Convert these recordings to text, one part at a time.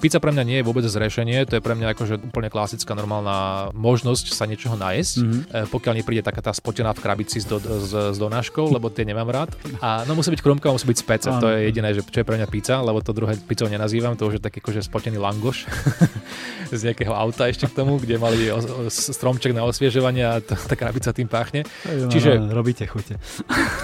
Pizza pre mňa nie je vôbec zrešenie, to je pre mňa akože úplne klasická normálna možnosť sa niečoho nájsť, mm-hmm. pokiaľ nepríde taká tá spotená v krabici s, do, s, s donáškou, lebo tie nemám rád. A no musí byť kromka, musí byť spece, to je jediné, že, čo je pre mňa pizza, lebo to druhé pizzou nenazývam, to už je taký akože spotený langoš z nejakého auta ešte k tomu, kde mali o, o, stromček na osviežovanie a to, tá krabica tým páchne. Jo, Čiže... No, robíte chute.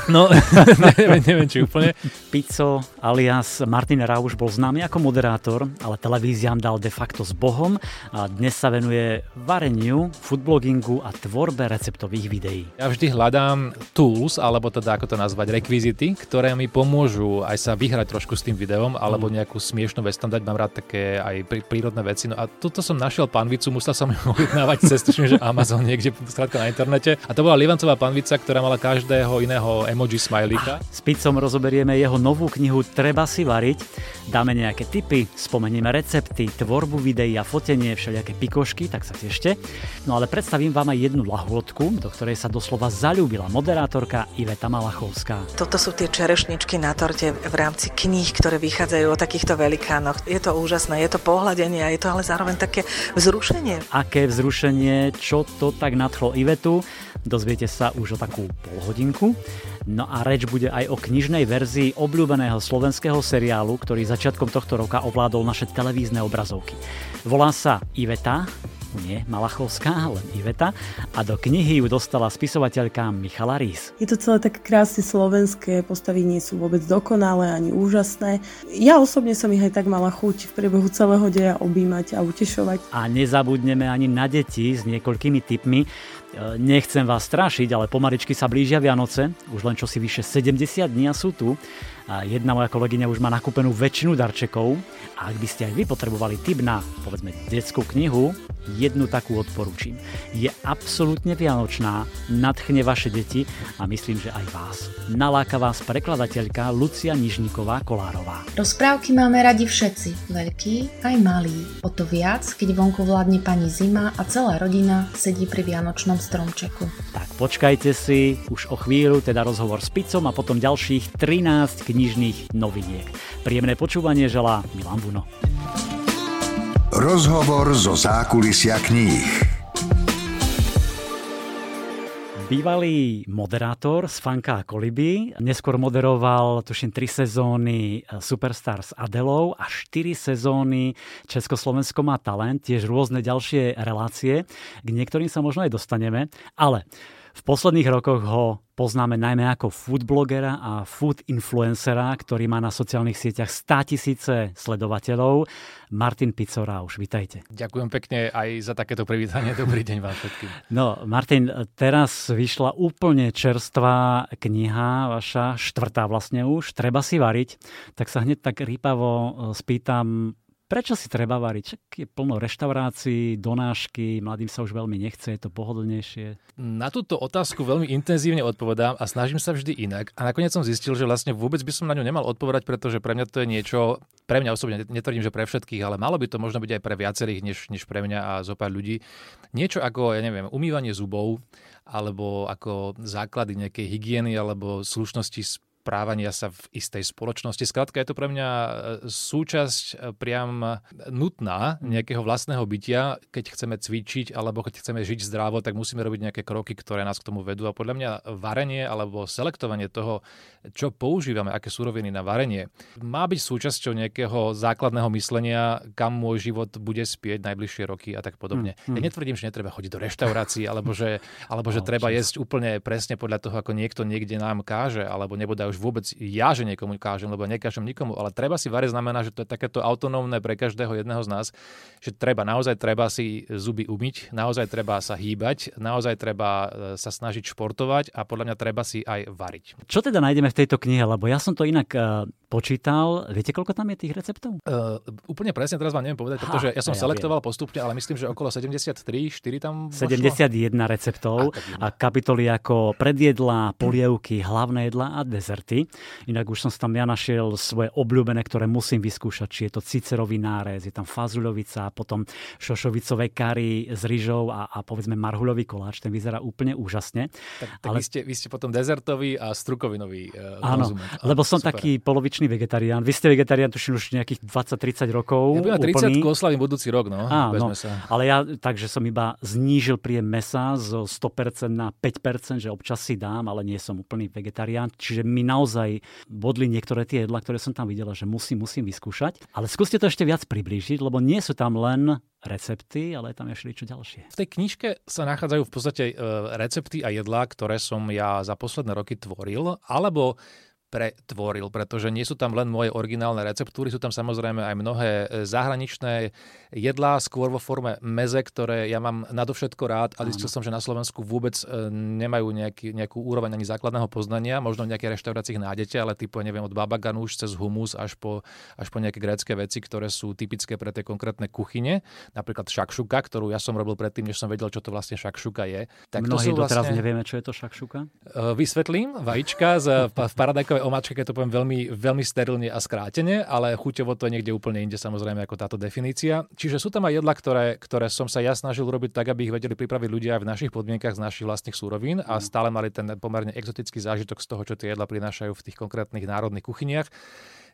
No, neviem, neviem, či úplne. Pizzo alias Martin Rauš bol známy ako moderátor, ale televíziám dal de facto s Bohom a dnes sa venuje vareniu, foodblogingu a tvorbe receptových videí. Ja vždy hľadám tools, alebo teda ako to nazvať, rekvizity, ktoré mi pomôžu aj sa vyhrať trošku s tým videom, alebo mm. nejakú smiešnú vec tam dať. Mám rád také aj prírodné veci. No a tuto som našiel panvicu, musel som ju objednávať cez tuším, že Amazon niekde skrátka na internete. A to bola Livancová panvica, ktorá mala každého iného emoji smajlíka. S Picom rozoberieme jeho novú knihu Treba si variť. Dáme nejaké tipy, spomenieme recepty, tvorbu videí a fotenie, všelijaké pikošky, tak sa tešte. No ale predstavím vám aj jednu lahôdku, do ktorej sa doslova zalúbila moderátorka Iveta Malachovská. Toto sú tie čerešničky na torte v rámci kníh, ktoré vychádzajú o takýchto velikánoch. Je to úžasné, je to pohľadenie a je to ale zároveň také vzrušenie. Aké vzrušenie, čo to tak nadchlo Ivetu, dozviete sa už o takú polhodinku. No a reč bude aj o knižnej verzii obľúbeného slovenského seriálu, ktorý začiatkom tohto roka ovládol naše televízne obrazovky. Volá sa Iveta, nie Malachovská, len Iveta a do knihy ju dostala spisovateľka Michala Rís. Je to celé tak krásne slovenské, postavy nie sú vôbec dokonalé ani úžasné. Ja osobne som ich aj tak mala chuť v priebehu celého deja objímať a utešovať. A nezabudneme ani na deti s niekoľkými typmi. Nechcem vás strašiť, ale pomaličky sa blížia Vianoce, už len čo si vyše 70 dní a sú tu. A jedna moja kolegyňa už má nakúpenú väčšinu darčekov a ak by ste aj vy potrebovali tip na, povedzme, detskú knihu, jednu takú odporúčim. Je absolútne vianočná, nadchne vaše deti a myslím, že aj vás. Naláka vás prekladateľka Lucia Nižníková Kolárová. Rozprávky máme radi všetci, veľkí aj malí. O to viac, keď vonku vládne pani zima a celá rodina sedí pri vianočnom stromčeku. Tak počkajte si, už o chvíľu teda rozhovor s Picom a potom ďalších 13 knižných noviniek. Príjemné počúvanie želá Milan Buno. Rozhovor zo zákulisia kníh. Bývalý moderátor z Fanka a Koliby, neskôr moderoval, tuším, tri sezóny Superstar s Adelou a štyri sezóny Československo má talent, tiež rôzne ďalšie relácie, k niektorým sa možno aj dostaneme, ale v posledných rokoch ho poznáme najmä ako food blogera a food influencera, ktorý má na sociálnych sieťach 100 tisíce sledovateľov. Martin Picora, už vítajte. Ďakujem pekne aj za takéto privítanie. Dobrý deň vám všetkým. No, Martin, teraz vyšla úplne čerstvá kniha, vaša štvrtá vlastne už, Treba si variť. Tak sa hneď tak rýpavo spýtam, Prečo si treba variť? Čak je plno reštaurácií, donášky, mladým sa už veľmi nechce, je to pohodlnejšie. Na túto otázku veľmi intenzívne odpovedám a snažím sa vždy inak. A nakoniec som zistil, že vlastne vôbec by som na ňu nemal odpovedať, pretože pre mňa to je niečo, pre mňa osobne, netvrdím, že pre všetkých, ale malo by to možno byť aj pre viacerých, než, než pre mňa a zo pár ľudí. Niečo ako, ja neviem, umývanie zubov, alebo ako základy nejakej hygieny alebo slušnosti správania sa v istej spoločnosti. Skrátka je to pre mňa e, súčasť e, priam nutná nejakého vlastného bytia. Keď chceme cvičiť alebo keď chceme žiť zdravo, tak musíme robiť nejaké kroky, ktoré nás k tomu vedú. A podľa mňa varenie alebo selektovanie toho, čo používame, aké suroviny na varenie, má byť súčasťou nejakého základného myslenia, kam môj život bude spieť najbližšie roky a tak podobne. Mm, mm. Ja netvrdím, že netreba chodiť do reštaurácií alebo že, alebo že no, treba jesť úplne presne podľa toho, ako niekto niekde nám káže, alebo nebude už vôbec ja, že niekomu kážem, lebo nekážem nikomu, ale treba si variť znamená, že to je takéto autonómne pre každého jedného z nás, že treba, naozaj treba si zuby umyť, naozaj treba sa hýbať, naozaj treba e, sa snažiť športovať a podľa mňa treba si aj variť. Čo teda nájdeme v tejto knihe, lebo ja som to inak uh, počítal. Viete, koľko tam je tých receptov? Uh, úplne presne teraz vám neviem povedať, pretože ja som ja selektoval viem. postupne, ale myslím, že okolo 73, 4 tam 71 receptov a, a kapitoly ako predjedla, polievky, hlavné jedla a dezert deserty. Inak už som tam ja našiel svoje obľúbené, ktoré musím vyskúšať, či je to cicerový nárez, je tam fazuľovica, potom šošovicové kary s rýžou a, a povedzme marhuľový koláč, ten vyzerá úplne úžasne. Tak, tak Ale... vy, ste, vy ste potom dezertový a strukovinový uh, Áno, konzument. lebo som super. taký polovičný vegetarián. Vy ste vegetarián, tuším už nejakých 20-30 rokov. Ja 30 oslavím budúci rok, no. Á, no. Sa. Ale ja, takže som iba znížil príjem mesa zo 100% na 5%, že občas si dám, ale nie som úplný vegetarián. Čiže mi naozaj bodli niektoré tie jedla, ktoré som tam videla, že musím, musím vyskúšať. Ale skúste to ešte viac priblížiť, lebo nie sú tam len recepty, ale je tam ešte niečo ďalšie. V tej knižke sa nachádzajú v podstate e, recepty a jedlá, ktoré som ja za posledné roky tvoril, alebo pretvoril, pretože nie sú tam len moje originálne receptúry, sú tam samozrejme aj mnohé e, zahraničné jedlá, skôr vo forme meze, ktoré ja mám nadovšetko rád a zistil som, že na Slovensku vôbec e, nemajú nejaký, nejakú úroveň ani základného poznania, možno v nejakých reštauráciách nájdete, ale typu, neviem, od baba ganúš cez humus až po, až po nejaké grécké veci, ktoré sú typické pre tie konkrétne kuchyne, napríklad šakšuka, ktorú ja som robil predtým, než som vedel, čo to vlastne šakšuka je. Tak Mnohí to vlastne... doteraz nevieme, čo je to šakšuka. E, vysvetlím, vajíčka z, v paradajkovej o omáčke, keď to poviem veľmi, veľmi sterilne a skrátene, ale chuťovo to je niekde úplne inde samozrejme ako táto definícia. Čiže sú tam aj jedla, ktoré, ktoré som sa ja snažil robiť tak, aby ich vedeli pripraviť ľudia aj v našich podmienkach z našich vlastných súrovín a mhm. stále mali ten pomerne exotický zážitok z toho, čo tie jedla prinášajú v tých konkrétnych národných kuchyniach.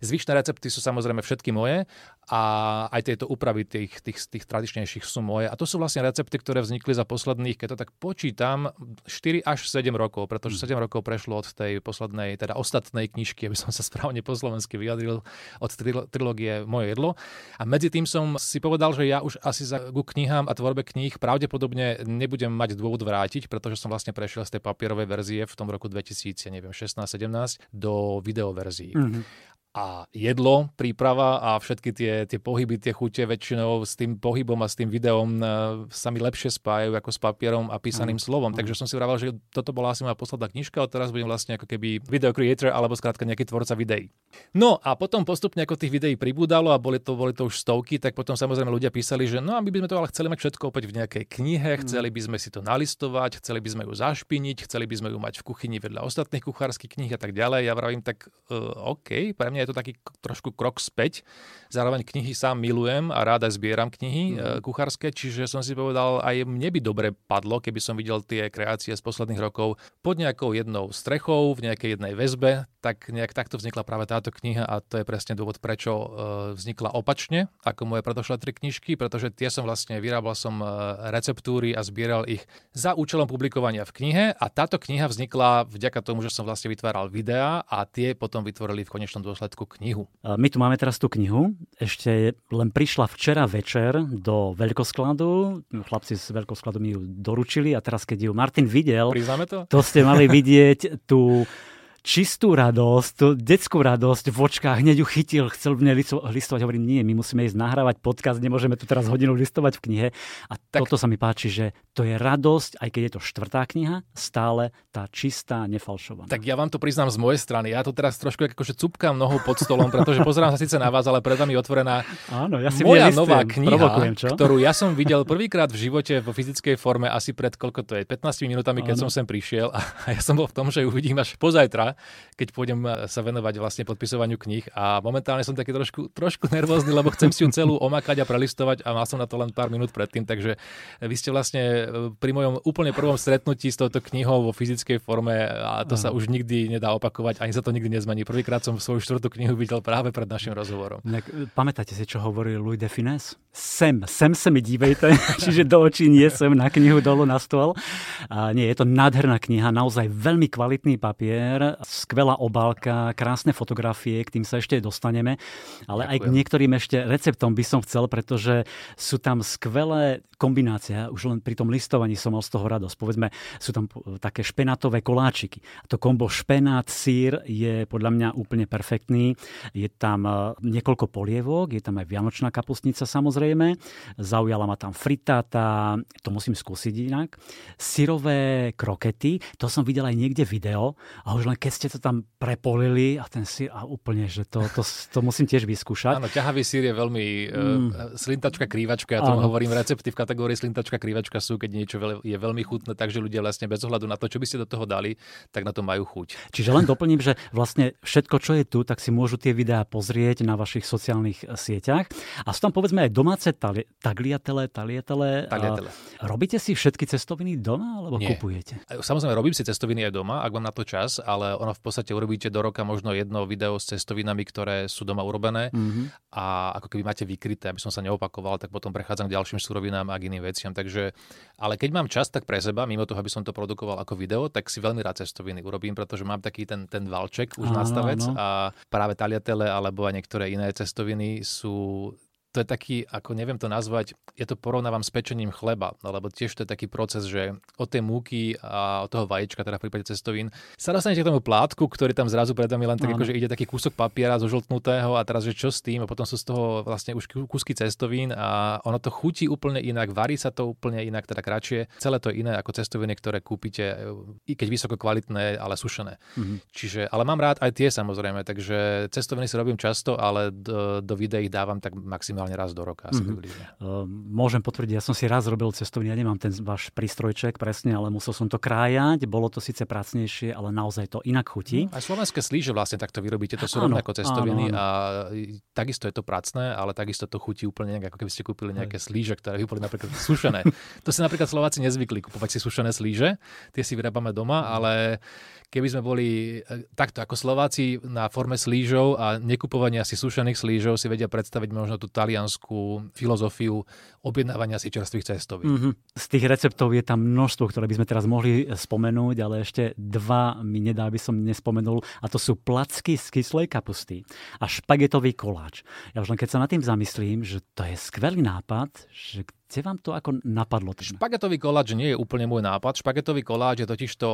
Zvyšné recepty sú samozrejme všetky moje a aj tieto úpravy tých, tých, tých tradičnejších sú moje. A to sú vlastne recepty, ktoré vznikli za posledných, keď to tak počítam, 4 až 7 rokov, pretože 7 mm. rokov prešlo od tej poslednej, teda ostatnej knižky, aby som sa správne po slovensky vyjadril, od trilógie Moje jedlo. A medzi tým som si povedal, že ja už asi za, ku knihám a tvorbe kníh pravdepodobne nebudem mať dôvod vrátiť, pretože som vlastne prešiel z tej papierovej verzie v tom roku 2000, neviem, 16-17 do videoverzií. Mm-hmm a jedlo, príprava a všetky tie, tie pohyby, tie chute väčšinou s tým pohybom a s tým videom e, sa mi lepšie spájajú ako s papierom a písaným mm. slovom. Takže som si vravel, že toto bola asi moja posledná knižka a teraz budem vlastne ako keby video creator alebo skrátka nejaký tvorca videí. No a potom postupne ako tých videí pribúdalo a boli to, boli to už stovky, tak potom samozrejme ľudia písali, že no a my by sme to ale chceli mať všetko opäť v nejakej knihe, mm. chceli by sme si to nalistovať, chceli by sme ju zašpiniť, chceli by sme ju mať v kuchyni vedľa ostatných kuchárskych kníh a tak ďalej. Ja vravím tak, uh, OK, pre mňa je to taký trošku krok späť. Zároveň knihy sám milujem a ráda zbieram knihy mm. kuchárske, čiže som si povedal, aj mne by dobre padlo, keby som videl tie kreácie z posledných rokov pod nejakou jednou strechou, v nejakej jednej väzbe, tak nejak takto vznikla práve táto kniha a to je presne dôvod, prečo e, vznikla opačne ako moje predošlé tri knižky, pretože tie som vlastne vyrábal som e, receptúry a zbieral ich za účelom publikovania v knihe a táto kniha vznikla vďaka tomu, že som vlastne vytváral videá a tie potom vytvorili v konečnom dôsledku knihu. My tu máme teraz tú knihu. Ešte len prišla včera večer do veľkoskladu. Chlapci z veľkoskladu mi ju doručili a teraz, keď ju Martin videl, Priznáme to? to ste mali vidieť tú čistú radosť, detskú radosť v očkách, hneď ju chytil, chcel mne listovať, hovorím, nie, my musíme ísť nahrávať podcast, nemôžeme tu teraz hodinu listovať v knihe. A tak, toto sa mi páči, že to je radosť, aj keď je to štvrtá kniha, stále tá čistá, nefalšovaná. Tak ja vám to priznám z mojej strany. Ja to teraz trošku akože cupkám nohou pod stolom, pretože pozerám sa síce na vás, ale pred vami otvorená Áno, ja si moja nová kniha, ktorú ja som videl prvýkrát v živote vo fyzickej forme asi pred koľko to je, 15 minútami, keď Áno. som sem prišiel a ja som bol v tom, že uvidím až pozajtra keď pôjdem eh, sa venovať vlastne podpisovaniu kníh a momentálne som taký trošku, trošku nervózny, lebo chcem si ju celú omakať a prelistovať a mal som na to len pár minút predtým, takže vy ste vlastne eh, pri mojom úplne prvom stretnutí s touto knihou vo fyzickej forme a to sa už nikdy nedá opakovať, ani sa to nikdy nezmení. Prvýkrát som svoju štvrtú knihu videl práve pred našim rozhovorom. Eh, pamätáte si, čo hovorí Louis de Finesse? Sem, sem sa mi dívejte, čiže do očí nie sem na knihu dolu na stôl. A nie, je to nádherná kniha, naozaj veľmi kvalitný papier, skvelá obálka, krásne fotografie, k tým sa ešte dostaneme. Ale Ďakujem. aj k niektorým ešte receptom by som chcel, pretože sú tam skvelé kombinácie. Už len pri tom listovaní som mal z toho radosť. Povedzme, sú tam také špenátové koláčiky. To kombo špenát, sír je podľa mňa úplne perfektný. Je tam e, niekoľko polievok, je tam aj vianočná kapustnica samozrejme. Zaujala ma tam fritáta, to musím skúsiť inak. Syrové krokety, to som videl aj niekde video a už len keď ste to tam prepolili a ten sír a úplne, že to, to, to musím tiež vyskúšať. Áno, ťahavý sír je veľmi mm. uh, slintačka, krývačka, ja tomu hovorím recepty v kategórie slintačka, krivačka sú, keď niečo je veľmi chutné, takže ľudia vlastne bez ohľadu na to, čo by ste do toho dali, tak na to majú chuť. Čiže len doplním, že vlastne všetko, čo je tu, tak si môžu tie videá pozrieť na vašich sociálnych sieťach. A sú tam povedzme aj domáce tali- tagliatele, talietele. Tagliatele. Robíte si všetky cestoviny doma alebo Nie. kupujete? Samozrejme, robím si cestoviny aj doma, ak mám na to čas, ale ono v podstate urobíte do roka možno jedno video s cestovinami, ktoré sú doma urobené Mhm. a ako keby máte vykryté, aby som sa neopakoval, tak potom prechádzam k ďalším surovinám a k iným veciam. Takže, ale keď mám čas, tak pre seba, mimo toho, aby som to produkoval ako video, tak si veľmi rád cestoviny urobím, pretože mám taký ten, ten valček už Áno, nastavec áno. a práve taliatele alebo aj niektoré iné cestoviny sú to je taký, ako neviem to nazvať, ja to porovnávam s pečením chleba, lebo tiež to je taký proces, že od tej múky a od toho vaječka, teda v prípade cestovín, sa dostanete k tomu plátku, ktorý tam zrazu pred vami len tak, ako, že ide taký kúsok papiera zožltnutého a teraz, že čo s tým a potom sú z toho vlastne už kú- kúsky cestovín a ono to chutí úplne inak, varí sa to úplne inak, teda kratšie. Celé to je iné ako cestoviny, ktoré kúpite, e, i keď vysoko kvalitné, ale sušené. Mhm. Čiže, ale mám rád aj tie samozrejme, takže cestoviny si robím často, ale do, do videí dávam tak maximálne raz do roka. Asi Mhm. Uh, Môžem potvrdiť, ja som si raz robil cestoviny, ja nemám ten váš prístrojček presne, ale musel som to krájať, bolo to síce pracnejšie, ale naozaj to inak chutí. Aj slovenské slíže vlastne takto vyrobíte, to sú Áno, rovnako cestoviny áno, áno. a takisto je to pracné, ale takisto to chutí úplne inak, ako keby ste kúpili nejaké slíže, ktoré by boli napríklad sušené. to si napríklad Slováci nezvykli kupovať si sušené slíže, tie si vyrábame doma, ale keby sme boli e, takto ako Slováci na forme slížov a nekupovania si sušených slížov si vedia predstaviť možno tú taliansku filozofiu objednávania si čerstvých cestovín. Mhm. Z tých receptov je tam množstvo, ktoré by sme teraz mohli spomenúť, ale ešte dva mi nedá, aby som nespomenul. A to sú placky z kyslej kapusty a špagetový koláč. Ja už len keď sa nad tým zamyslím, že to je skvelý nápad, že kde vám to ako napadlo? Teda? Špagetový koláč nie je úplne môj nápad. Špagetový koláč je totiž to,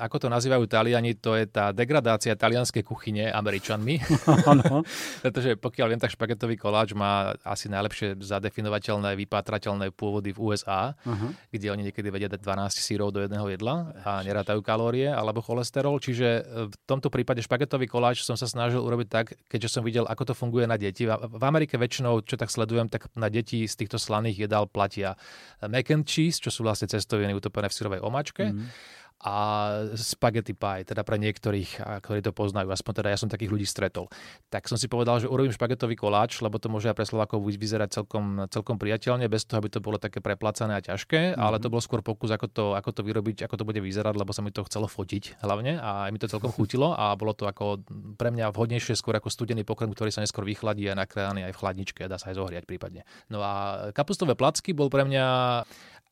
ako to nazývajú Taliani, to je tá degradácia talianskej kuchyne Američanmi. Pretože pokiaľ viem, tak špagetový koláč má asi najlepšie zadefinovateľné, vypátrateľné pôvody v USA, Aha. kde oni niekedy vedia dať 12 sírov do jedného jedla a nerátajú kalórie alebo cholesterol. Čiže e, v tomto prípade špagetový koláč som sa snažil urobiť tak, keďže som videl, ako to funguje na deti. V v Amerike väčšinou, čo tak sledujem, tak na deti z týchto slaných jedál platia mac and cheese, čo sú vlastne cestoviny utopené v syrovej omačke. Mhm. A spaghetti pie, teda pre niektorých, ktorí to poznajú, aspoň teda ja som takých ľudí stretol. Tak som si povedal, že urobím špagetový koláč, lebo to môže aj pre Slovákov vyzerať celkom, celkom priateľne, bez toho, aby to bolo také preplacané a ťažké, mm-hmm. ale to bol skôr pokus, ako to, ako to vyrobiť, ako to bude vyzerať, lebo sa mi to chcelo fotiť hlavne a aj mi to celkom chutilo a bolo to ako pre mňa vhodnejšie skôr ako studený pokrm, ktorý sa neskôr vychladí a nakrájaný aj v chladničke a dá sa aj zohriať prípadne. No a kapustové placky bol pre mňa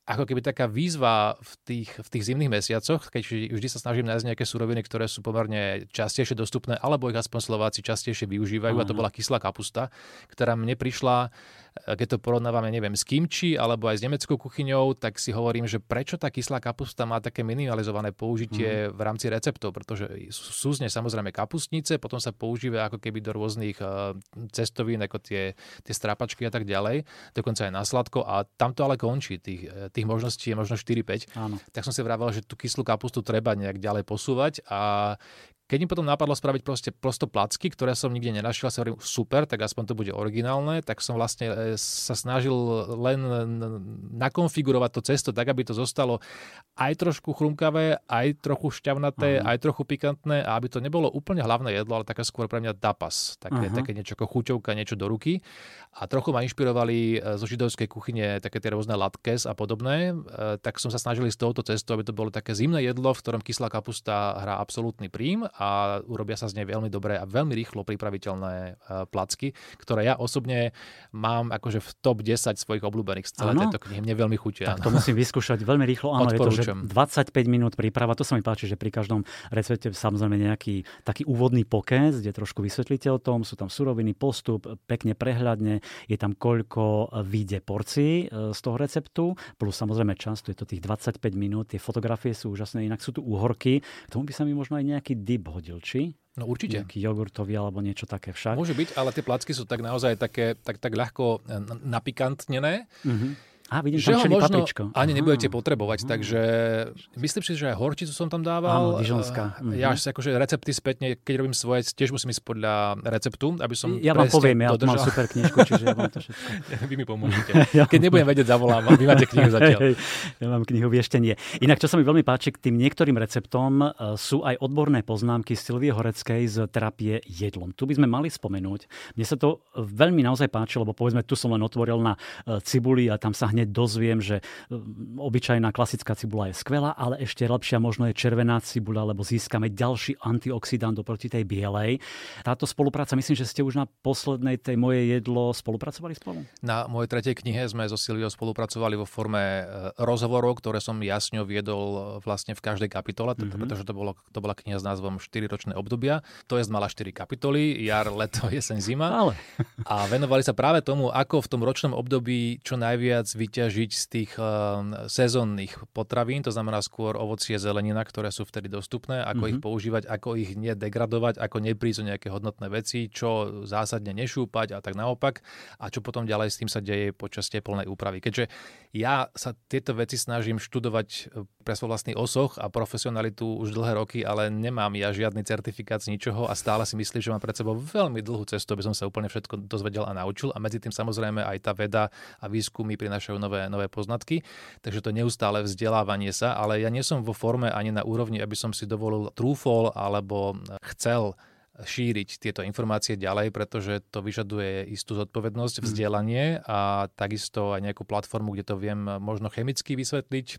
ako keby taká výzva v tých, v tých zimných mesiacoch, keď vždy, sa snažím nájsť nejaké suroviny, ktoré sú pomerne častejšie dostupné, alebo ich aspoň Slováci častejšie využívajú. A to Áno. bola kyslá kapusta, ktorá mne prišla, keď to porovnávame, neviem, s kimči alebo aj s nemeckou kuchyňou, tak si hovorím, že prečo tá kyslá kapusta má také minimalizované použitie v rámci receptov, pretože sú z nej samozrejme kapustnice, potom sa používa ako keby do rôznych e, cestovín, ako tie, tie strápačky a tak ďalej, dokonca aj na sladko a tam to ale končí. Tých, e, tých možností je možno 4-5 Áno. tak som si vravel, že tú kyslú kapustu treba nejak ďalej posúvať a keď mi potom napadlo spraviť proste prosto placky, ktoré som nikde nenašiel, sa hovorím, super, tak aspoň to bude originálne, tak som vlastne e, sa snažil len nakonfigurovať to cesto tak, aby to zostalo aj trošku chrumkavé, aj trochu šťavnaté, Aha. aj trochu pikantné a aby to nebolo úplne hlavné jedlo, ale také skôr pre mňa tapas, také, Aha. také niečo ako chuťovka, niečo do ruky. A trochu ma inšpirovali e, zo židovskej kuchyne také tie rôzne latkes a podobné, e, tak som sa snažil ísť touto cestou, aby to bolo také zimné jedlo, v ktorom kyslá kapusta hrá absolútny prím a urobia sa z nej veľmi dobré a veľmi rýchlo pripraviteľné e, placky, ktoré ja osobne mám akože v top 10 svojich obľúbených z celej Áno? tejto knihy. Mne veľmi chutia. Tak to musím vyskúšať veľmi rýchlo. Áno, je to, že Odporúčam. 25 minút príprava. To sa mi páči, že pri každom recepte samozrejme nejaký taký úvodný pokec, kde trošku vysvetlíte o tom, sú tam suroviny, postup, pekne prehľadne, je tam koľko vyjde porcií e, z toho receptu, plus samozrejme čas, tu je to tých 25 minút, tie fotografie sú úžasné, inak sú tu úhorky. K tomu by sa mi možno aj nejaký dip hodil, či? No určite. Nejaký jogurtový alebo niečo také však. Môže byť, ale tie placky sú tak naozaj také, tak, tak ľahko e, n- napikantnené. Mhm. A vidím že tam ho možno papričko. ani Aha. nebudete potrebovať, Aha. takže myslím si, že aj horčicu som tam Áno, dával. dižonská. Eh, Ja až akože recepty spätne, keď robím svoje, tiež musím ísť podľa receptu, aby som Ja vám poviem, ja dodržal. mám super knižku, čiže ja vám to všetko. Vy mi pomôžete. Ja Keď nebudem vedieť, zavolám. Vy máte knihu zatiaľ. Ja mám knihu Vieštenie. Inak, čo sa mi veľmi páči, k tým niektorým receptom e, sú aj odborné poznámky Silvie Horeckej z terapie jedlom. Tu by sme mali spomenúť. Mne sa to veľmi naozaj páči, lebo povedzme, tu som len otvoril na cibuli a tam sa hneď dozviem, že e, obyčajná klasická cibula je skvelá, ale ešte lepšia možno je červená cibula, lebo získame ďalší antioxidant oproti tej bielej. Táto spolupráca, myslím, že ste už na poslednej tej moje jedlo spolupracovali spolu? Na mojej tretej knihe sme so Silviou spolupracovali vo forme e, rozhovorov, ktoré som jasne viedol e, vlastne v každej kapitole, mm-hmm. Mhm. pretože to, bolo, to bola kniha s názvom 4 ročné obdobia. To je mala 4 kapitoly, jar, leto, jeseň, zima. Ale A venovali sa práve tomu, ako v tom ročnom období čo najviac vyťažiť z tých uh, sezónnych potravín, to znamená skôr ovocie, zelenina, ktoré sú vtedy dostupné, ako mm-hmm. ich používať, ako ich nedegradovať, ako neprísť o nejaké hodnotné veci, čo zásadne nešúpať a tak naopak a čo potom ďalej s tým sa deje počas teplnej úpravy. Keďže ja sa tieto veci snažím študovať e, pre svoj vlastný osoch a profesionalitu už dlhé roky, ale nemám ja žiadny certifikát z ničoho a stále si myslím, že mám pred sebou veľmi dlhú cestu, aby som sa úplne všetko dozvedel a naučil a medzi tým samozrejme aj tá veda a výskumy prinášajú nové, nové poznatky, takže to neustále vzdelávanie sa, ale ja nie som vo forme ani na úrovni, aby som si dovolil trúfol alebo chcel šíriť tieto informácie ďalej, pretože to vyžaduje istú zodpovednosť, vzdelanie a takisto aj nejakú platformu, kde to viem možno chemicky vysvetliť, e,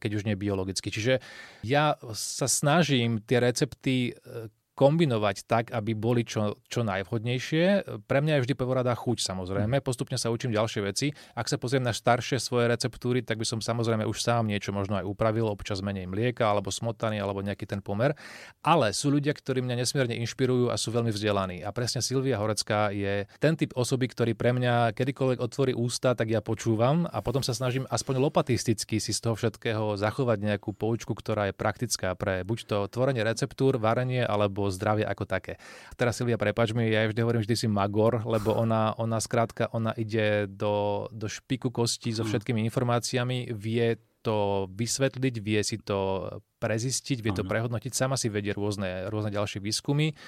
keď už nie biologicky. Čiže ja sa snažím tie recepty e, kombinovať tak, aby boli čo, čo najvhodnejšie. Pre mňa je vždy prvorada chuť samozrejme. Postupne sa učím ďalšie veci. Ak sa pozriem na staršie svoje receptúry, tak by som samozrejme už sám niečo možno aj upravil, občas menej mlieka alebo smotany alebo nejaký ten pomer. Ale sú ľudia, ktorí mňa nesmierne inšpirujú a sú veľmi vzdelaní. A presne Silvia Horecká je ten typ osoby, ktorý pre mňa kedykoľvek otvorí ústa, tak ja počúvam a potom sa snažím aspoň lopatisticky si z toho všetkého zachovať nejakú poučku, ktorá je praktická pre buď to tvorenie receptúr, varenie alebo zdravie ako také. Teraz Silvia, prepač mi, ja vždy hovorím, vždy si magor, lebo ona, ona skrátka, ona ide do, do špiku kosti so všetkými informáciami, vie to vysvetliť, vie si to prezistiť, vie to Áno. prehodnotiť, sama si vedie rôzne, rôzne ďalšie výskumy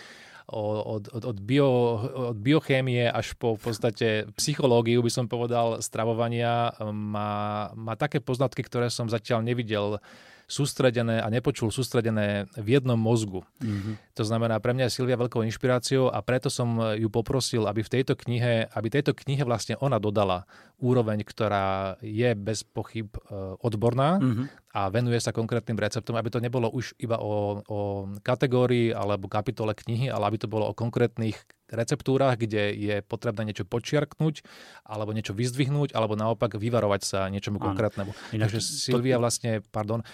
od, od, od, bio, od biochémie až po v podstate psychológiu, by som povedal, stravovania, má, má také poznatky, ktoré som zatiaľ nevidel sústredené a nepočul sústredené v jednom mozgu. Mhm. To znamená, pre mňa je Silvia veľkou inšpiráciou a preto som ju poprosil, aby v tejto knihe, aby tejto knihe vlastne ona dodala úroveň, ktorá je bez pochyb e, odborná Mhm. a venuje sa konkrétnym receptom, aby to nebolo už iba o, o kategórii alebo kapitole knihy, ale aby to bolo o konkrétnych receptúrach, kde je potrebné niečo počiarknúť alebo niečo vyzdvihnúť alebo naopak vyvarovať sa niečomu Áno. konkrétnemu. Inak Takže to- Silvia vlastne, pardon, e,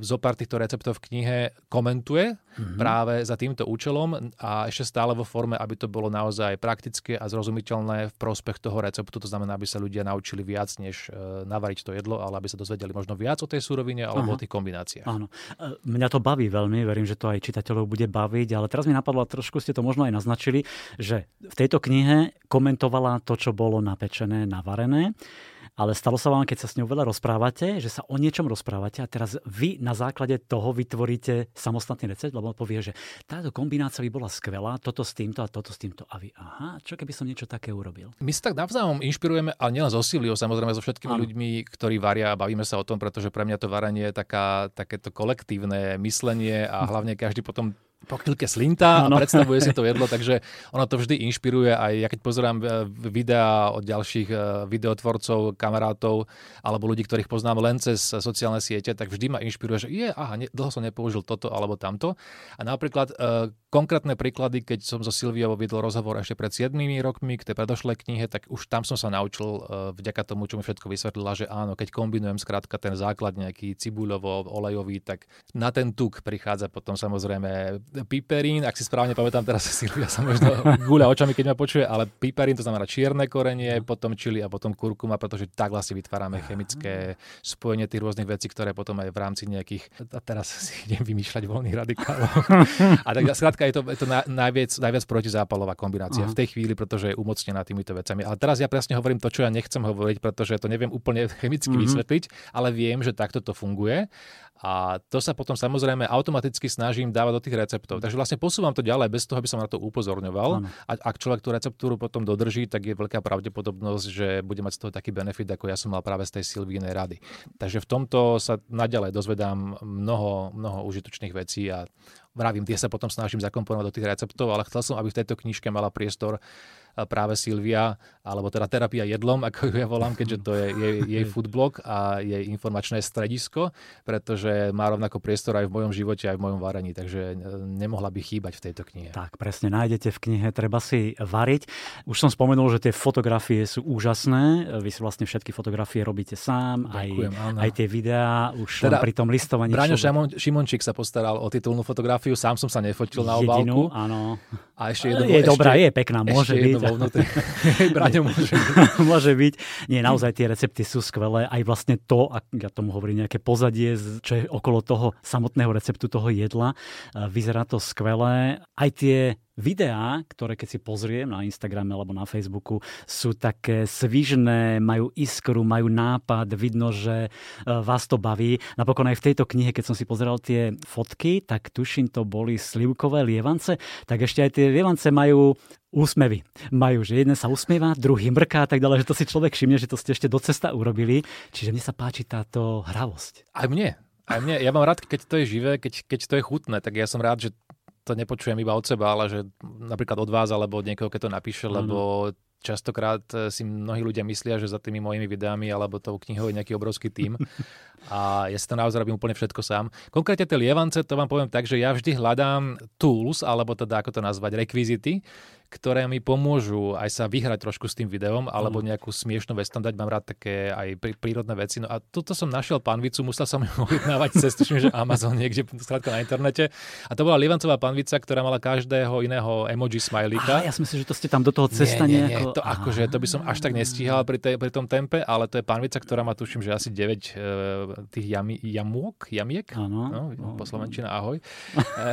zo pár týchto receptov v knihe komentuje Mhm. práve za týmto účelom a ešte stále vo forme, aby to bolo naozaj praktické a zrozumiteľné v prospech toho receptu. To znamená, aby sa ľudia naučili viac, než e, navariť to jedlo, ale aby sa dozvedeli možno viac o tej súrovine alebo Aha. o tých kombináciách. Áno. E, Mňa to baví veľmi, verím, že to aj čitateľov bude baviť, ale teraz mi napadlo, a trošku ste to možno aj naznačili, že v tejto knihe komentovala to, čo bolo napečené, navarené, ale stalo sa vám, keď sa s ňou veľa rozprávate, že sa o niečom rozprávate a teraz vy na základe toho vytvoríte samostatný recept, lebo povie, že táto kombinácia by bola skvelá, toto s týmto a toto s týmto. A vy, aha, čo keby som niečo také urobil? My sa tak navzájom inšpirujeme, ale nielen so Silviou, samozrejme so všetkými Áno. ľuďmi, ktorí varia a bavíme sa o tom, pretože pre mňa to varenie je taká, takéto kolektívne myslenie a hlavne každý potom po chvíľke slintá a predstavuje si to jedlo, takže ono to vždy inšpiruje aj ja keď pozerám e, videá od ďalších e, videotvorcov, kamarátov alebo ľudí, ktorých poznám len cez sociálne siete, tak vždy ma inšpiruje, že je, aha, ne, dlho som nepoužil toto alebo tamto. A napríklad e, konkrétne príklady, keď som so Silviou viedol rozhovor ešte pred 7 rokmi k tej predošlej knihe, tak už tam som sa naučil e, vďaka tomu, čo mi všetko vysvetlila, že áno, keď kombinujem skrátka ten základ nejaký cibuľovo, olejový, tak na ten tuk prichádza potom samozrejme piperín, ak si správne pamätám, teraz Silvia sa možno gúľa očami, keď ma počuje, ale piperín to znamená čierne korenie, potom čili a potom kurkuma, pretože tak vlastne vytvárame chemické spojenie tých rôznych vecí, ktoré potom aj v rámci nejakých, a teraz si idem vymýšľať voľných radikálov. a tak skrátka je to, je to najviac, najviac protizápalová kombinácia Aha. v tej chvíli, pretože je umocnená týmito vecami. Ale teraz ja presne hovorím to, čo ja nechcem hovoriť, pretože to neviem úplne chemicky mm-hmm. vysvetliť, ale viem, že takto to funguje. A to sa potom samozrejme automaticky snažím dávať do tých receptov. Takže vlastne posúvam to ďalej bez toho, aby som na to upozorňoval. Ano. A ak človek tú receptúru potom dodrží, tak je veľká pravdepodobnosť, že bude mať z toho taký benefit, ako ja som mal práve z tej Silvínej rady. Takže v tomto sa naďalej dozvedám mnoho, mnoho užitočných vecí a vravím, tie sa potom snažím zakomponovať do tých receptov, ale chcel som, aby v tejto knižke mala priestor práve Silvia, alebo teda terapia jedlom, ako ju ja volám, keďže to je jej, jej foodblog a jej informačné stredisko, pretože má rovnako priestor aj v mojom živote, aj v mojom varení, takže e, nemohla by chýbať v tejto knihe. Tak, presne, nájdete v knihe Treba si variť. Už som spomenul, že tie fotografie sú úžasné. Vy si vlastne všetky fotografie robíte sám, Ďakujem, aj, aj tie videá, už teda, pri tom listovaní. Braňo človek... Šimončík sa postaral o titulnú fotografiu, sám som sa nefotil na obálku. Jedinú, áno. A ešte jednu, je ešte, dobrá, je pekná, môže byť vo vnútri. Braňo môže byť. môže byť. Nie, naozaj tie recepty sú skvelé. Aj vlastne to, ak ja tomu hovorím, nejaké pozadie, čo je okolo toho samotného receptu toho jedla. Vyzerá to skvelé. Aj tie videá, ktoré keď si pozriem na Instagrame alebo na Facebooku, sú také svižné, majú iskru, majú nápad, vidno, že e, vás to baví. Napokon aj v tejto knihe, keď som si pozeral tie fotky, tak tuším, to boli slivkové lievance, tak ešte aj tie lievance majú úsmevy. Majú, že jeden sa usmieva, druhý mrká a tak ďalej, že to si človek všimne, že to ste ešte do cesta urobili. Čiže mne sa páči táto hravosť. Aj mne. Aj mne, ja mám rád, keď to je živé, keď, keď to je chutné, tak ja som rád, že to nepočujem iba od seba, ale že napríklad od vás alebo od niekoho, keď to napíše, mm. lebo častokrát eh, si mnohí ľudia myslia, že za tými mojimi videami alebo tou knihou je nejaký obrovský tým. A ja si to naozaj robím úplne všetko sám. Konkrétne tie lievance, to vám poviem tak, že ja vždy hľadám tools, alebo teda ako to nazvať, rekvizity, ktoré mi pomôžu aj sa vyhrať trošku s tým videom, alebo mm. nejakú smiešnú vec tam dať. Mám rád také aj prírodné veci. No a toto som našiel panvicu, musel som ju objednávať cez tuším, že Amazon niekde, skrátka na internete. A to bola lievancová panvica, ktorá mala každého iného emoji smajlíka. ja si myslím, že to ste tam do toho cesta nie, nie, nie, to, akože, to by som až tak nestíhal pri, tej, pri tom tempe, ale to je panvica, ktorá má tuším, že asi 9 e, tých jami, jamúk, jamiek, ano, no, po slovenčina ahoj,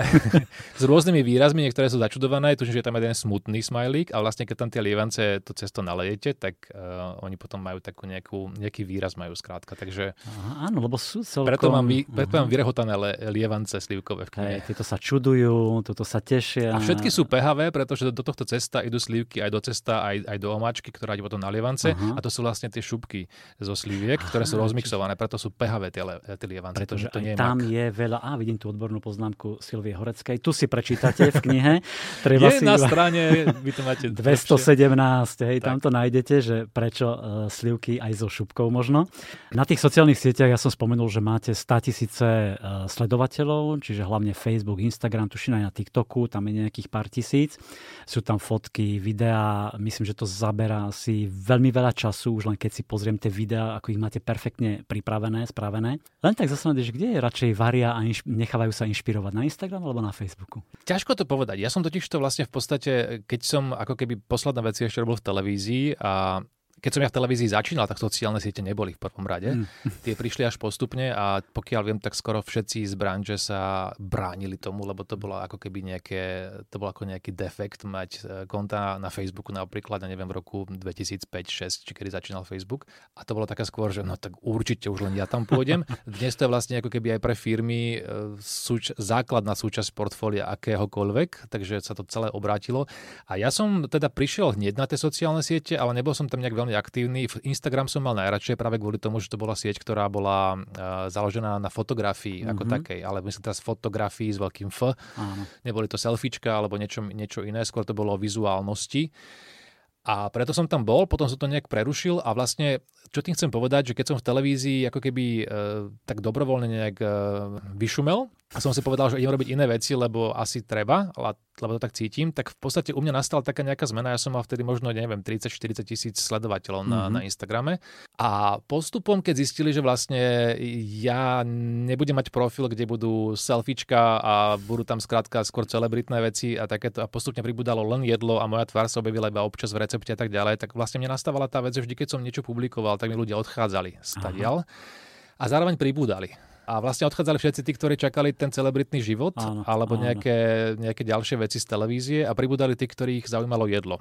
s rôznymi výrazmi, niektoré sú začudované, tuším, že tam je jeden smutný smutný smajlík a vlastne keď tam tie lievance to cesto nalejete, tak uh, oni potom majú takú nejakú, nejaký výraz majú skrátka. Takže Aha, áno, lebo sú celkom... Preto mám, vy, preto mám vyrehotané le, lievance slivkové v knihe. Hej, tieto sa čudujú, toto sa tešia. A všetky sú pehavé, pretože do tohto cesta idú slivky aj do cesta, aj, aj do omáčky, ktorá ide potom na lievance. Aha. A to sú vlastne tie šupky zo sliviek, ktoré sú rozmixované, preto sú pehavé tie, tie lievance. Pretože to, to nie je tam mak. je veľa... Á, vidím tú odbornú poznámku Silvie Horeckej. Tu si prečítate v knihe. Treba je si na strane vy to máte 217, hej, tak. tam to nájdete, že prečo uh, slivky aj so šupkou možno. Na tých sociálnych sieťach ja som spomenul, že máte 100 tisíce uh, sledovateľov, čiže hlavne Facebook, Instagram, tuším aj na TikToku, tam je nejakých pár tisíc. Sú tam fotky, videá, myslím, že to zaberá asi veľmi veľa času, už len keď si pozriem tie videá, ako ich máte perfektne pripravené, spravené. Len tak zase že kde je radšej varia a inš- nechávajú sa inšpirovať na Instagram alebo na Facebooku? Ťažko to povedať. Ja som totiž to vlastne v podstate, keď som ako keby posledná vec ešte robil v televízii a keď som ja v televízii začínal, tak sociálne siete neboli v prvom rade. Mm. Tie prišli až postupne a pokiaľ viem, tak skoro všetci z branže sa bránili tomu, lebo to bolo ako keby nejaké, to bolo ako nejaký defekt mať e, konta na Facebooku napríklad, ja neviem, v roku 2005-2006, či kedy začínal Facebook. A to bolo také skôr, že no tak určite už len ja tam pôjdem. Dnes to je vlastne ako keby aj pre firmy e, súč- základná súčasť portfólia akéhokoľvek, takže sa to celé obrátilo. A ja som teda prišiel hneď na tie sociálne siete, ale nebol som tam nejak veľmi aktívny. Instagram som mal najradšej práve kvôli tomu, že to bola sieť, ktorá bola uh, založená na fotografii mm-hmm. ako mhm. takej, ale myslím teraz fotografii s veľkým F. Áno. Neboli to selfiečka alebo niečo, niečo iné, skôr to bolo o vizuálnosti. A preto som tam bol, potom som to nejak prerušil a vlastne, čo tým chcem povedať, že keď som v televízii ako keby e, tak dobrovoľne nejak e, vyšumel, a som si povedal, že idem robiť iné veci, lebo asi treba, lebo to tak cítim, tak v podstate u mňa nastala taká nejaká zmena. Ja som mal vtedy možno, neviem, 30-40 tisíc sledovateľov na, mm-hmm. na Instagrame. A postupom, keď zistili, že vlastne ja nebudem mať profil, kde budú selfiečka a budú tam skrátka skôr celebritné veci a takéto a postupne pribudalo len jedlo a moja tvár sa objavila iba občas v recepte a tak ďalej, tak vlastne mne nastávala tá vec, že vždy, keď som niečo publikoval, tak mi ľudia odchádzali stadial a zároveň pribúdali a vlastne odchádzali všetci tí, ktorí čakali ten celebritný život áno, alebo áno. Nejaké, nejaké ďalšie veci z televízie a pribudali tí, ktorých zaujímalo jedlo.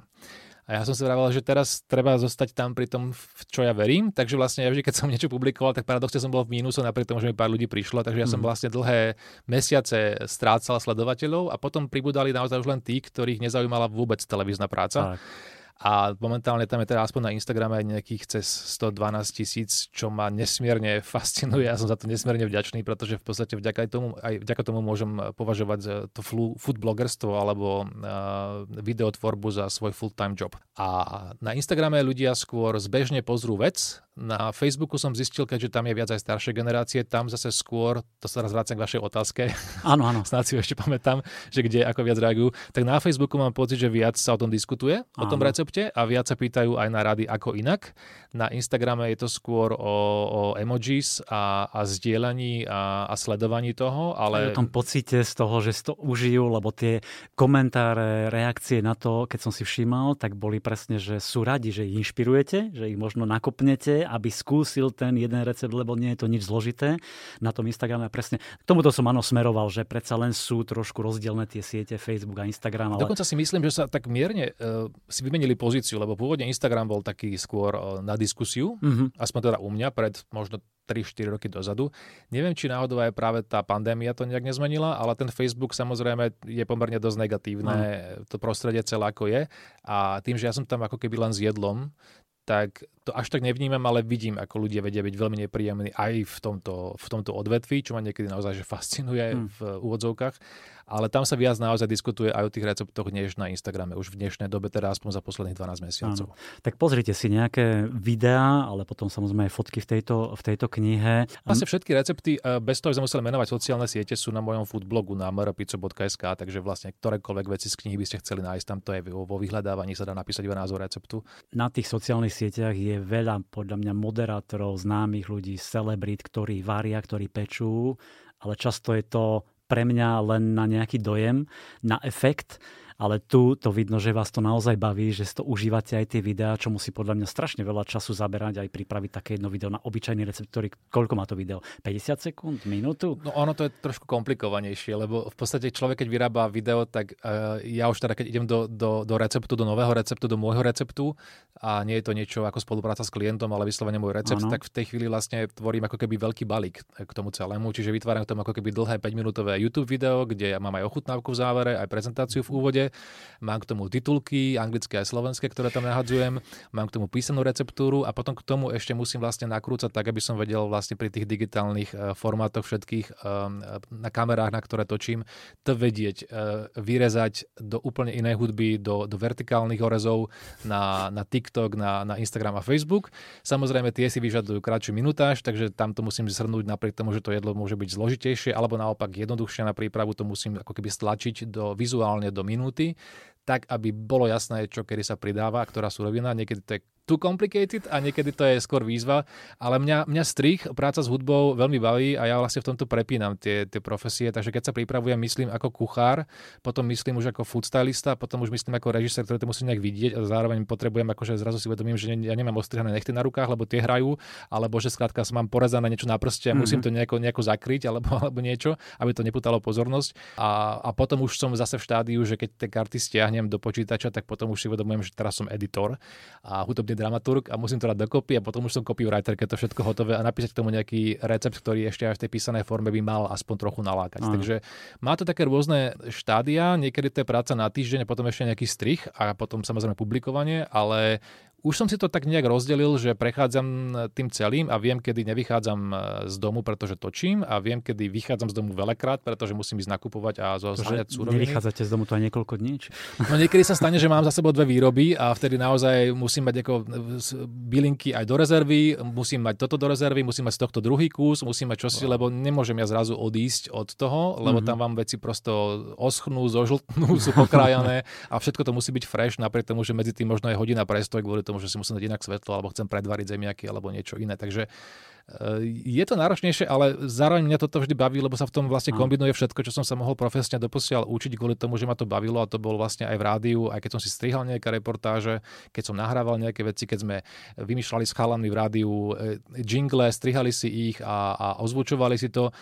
A ja som si vravel, že teraz treba zostať tam pri tom, v čo ja verím. Takže vlastne ja vždy, keď som niečo publikoval, tak paradoxne som bol v mínusu, napriek tomu, že mi pár ľudí prišlo. Takže ja som mhm. vlastne dlhé mesiace strácal sledovateľov a potom pribudali naozaj už len tí, ktorých nezaujímala vôbec televízna práca. Tak a momentálne tam je teda aspoň na Instagrame nejakých cez 112 tisíc, čo ma nesmierne fascinuje. Ja som za to nesmierne vďačný, pretože v podstate vďaka tomu, aj vďaka tomu môžem považovať to food blogerstvo alebo uh, videotvorbu za svoj full-time job. A na Instagrame ľudia skôr zbežne pozrú vec, na Facebooku som zistil, keďže tam je viac aj staršie generácie, tam zase skôr, to sa raz vrácam k vašej otázke, áno, áno. snáď si ešte pamätám, že kde ako viac reagujú, tak na Facebooku mám pocit, že viac sa o tom diskutuje, áno. o tom recepte a viac sa pýtajú aj na rady ako inak. Na Instagrame je to skôr o, o emojis a, a zdieľaní a, a sledovaní toho, ale... o tom pocite z toho, že si to užijú, lebo tie komentáre, reakcie na to, keď som si všímal, tak boli presne, že sú radi, že ich inšpirujete, že ich možno nakopnete aby skúsil ten jeden recept, lebo nie je to nič zložité. Na tom Instagrame presne. K tomuto som áno smeroval, že predsa len sú trošku rozdielne tie siete Facebook a Instagram. Ale... Dokonca si myslím, že sa tak mierne uh, si vymenili pozíciu, lebo pôvodne Instagram bol taký skôr uh, na diskusiu, mm-hmm. aspoň teda u mňa pred možno 3-4 roky dozadu. Neviem, či náhodou aj práve tá pandémia to nejak nezmenila, ale ten Facebook samozrejme je pomerne dosť negatívne, mm. to prostredie celé ako je. A tým, že ja som tam ako keby len s jedlom, tak to až tak nevnímam, ale vidím, ako ľudia vedia byť veľmi nepríjemní aj v tomto, v tomto odvetví, čo ma niekedy naozaj že fascinuje hmm. v úvodzovkách. Ale tam sa viac naozaj diskutuje aj o tých receptoch než na Instagrame, už v dnešnej dobe, teda aspoň za posledných 12 mesiacov. Áno. Tak pozrite si nejaké videá, ale potom samozrejme aj fotky v tejto, v tejto knihe. Vlastne všetky recepty, eh, bez toho, aby sme museli menovať sociálne siete, sú na mojom foodblogu na mrpico.sk, takže vlastne ktorékoľvek veci z knihy by ste chceli nájsť, tam to je vo vyhľadávaní, sa dá napísať iba názov receptu. Na tých sociálnych sieťach je veľa podľa mňa moderátorov, známych ľudí, celebrit, ktorí varia, ktorí pečú, ale často je to pre mňa len na nejaký dojem, na efekt ale tu to vidno, že vás to naozaj baví, že si to užívate aj tie videá, čo musí podľa mňa strašne veľa času zaberať aj pripraviť také jedno video na obyčajný recept, ktorý, koľko má to video? 50 sekúnd, minútu? No ono to je trošku komplikovanejšie, lebo v podstate človek, keď vyrába video, tak uh, ja už teda, keď idem do, do, do receptu, do nového receptu, do môjho receptu a nie je to niečo ako spolupráca s klientom, ale vyslovene môj recept, ano. tak v tej chvíli vlastne tvorím ako keby veľký balík k tomu celému, čiže vytváram tomu ako keby dlhé 5-minútové YouTube video, kde ja mám aj ochutnávku v závere, aj prezentáciu v úvode mám k tomu titulky, anglické aj slovenské, ktoré tam nahadzujem, mám k tomu písanú receptúru a potom k tomu ešte musím vlastne nakrúcať tak, aby som vedel vlastne pri tých digitálnych e, formátoch všetkých e, na kamerách, na ktoré točím, to vedieť, e, vyrezať do úplne inej hudby, do, do vertikálnych orezov na, na TikTok, na, na Instagram a Facebook. Samozrejme, tie si vyžadujú krátšiu minutáž, takže tam to musím zhrnúť napriek tomu, že to jedlo môže byť zložitejšie, alebo naopak jednoduchšie na prípravu to musím ako keby stlačiť do, vizuálne do minúty 50 tak, aby bolo jasné, čo kedy sa pridáva, ktorá surovina. Niekedy to je too complicated a niekedy to je skôr výzva, ale mňa, mňa strich, práca s hudbou veľmi baví a ja vlastne v tomto prepínam tie, tie profesie, takže keď sa pripravujem, myslím ako kuchár, potom myslím už ako foodstylista, potom už myslím ako režisér, ktorý to musím nejak vidieť a zároveň potrebujem akože zrazu si uvedomím, že ja nemám ostrihané nechty na rukách, lebo tie hrajú, alebo že skrátka mám porezané niečo na prste a mm-hmm. musím to nejako, nejako zakryť alebo, alebo niečo, aby to neputalo pozornosť. A, a potom už som zase v štádiu, že keď tie karty stiahnem do počítača, tak potom už si uvedomujem, že teraz som editor a hudobný dramaturg a musím to dať dokopy a potom už som copywriter, keď to všetko hotové a napísať k tomu nejaký recept, ktorý ešte aj v tej písanej forme by mal aspoň trochu nalákať. Aj. Takže má to také rôzne štádia, niekedy to je práca na týždeň a potom ešte nejaký strich a potom samozrejme publikovanie, ale už som si to tak nejak rozdelil, že prechádzam tým celým a viem, kedy nevychádzam e, z domu, pretože točím a viem, kedy vychádzam z domu veľakrát, pretože musím ísť nakupovať a zoháňať súroviny. Nevychádzate z domu to aj niekoľko dní? Či... No niekedy sa stane, že mám za sebou dve výroby a vtedy naozaj musím mať ako bylinky aj do rezervy, musím mať toto do rezervy, musím mať z tohto druhý kus, musím mať čosi, lebo nemôžem ja zrazu odísť od toho, lebo mm-hmm. tam vám veci prosto oschnú, zožltnú, sú pokrájané a všetko to musí byť fresh, napriek tomu, že medzi tým možno je hodina prestoj kvôli tomu, že si musím dať inak svetlo, alebo chcem predvariť zemiaky, alebo niečo iné. Takže eh, je to náročnejšie, ale zároveň mňa toto vždy baví, lebo sa v tom vlastne kombinuje všetko, čo som sa mohol profesne doposiaľ učiť kvôli tomu, že ma to bavilo a to bolo vlastne aj v rádiu, aj keď som si strihal nejaké reportáže, keď som nahrával nejaké veci, keď sme vymýšľali s chalami v rádiu jingle, strihali si ich a, a ozvučovali si to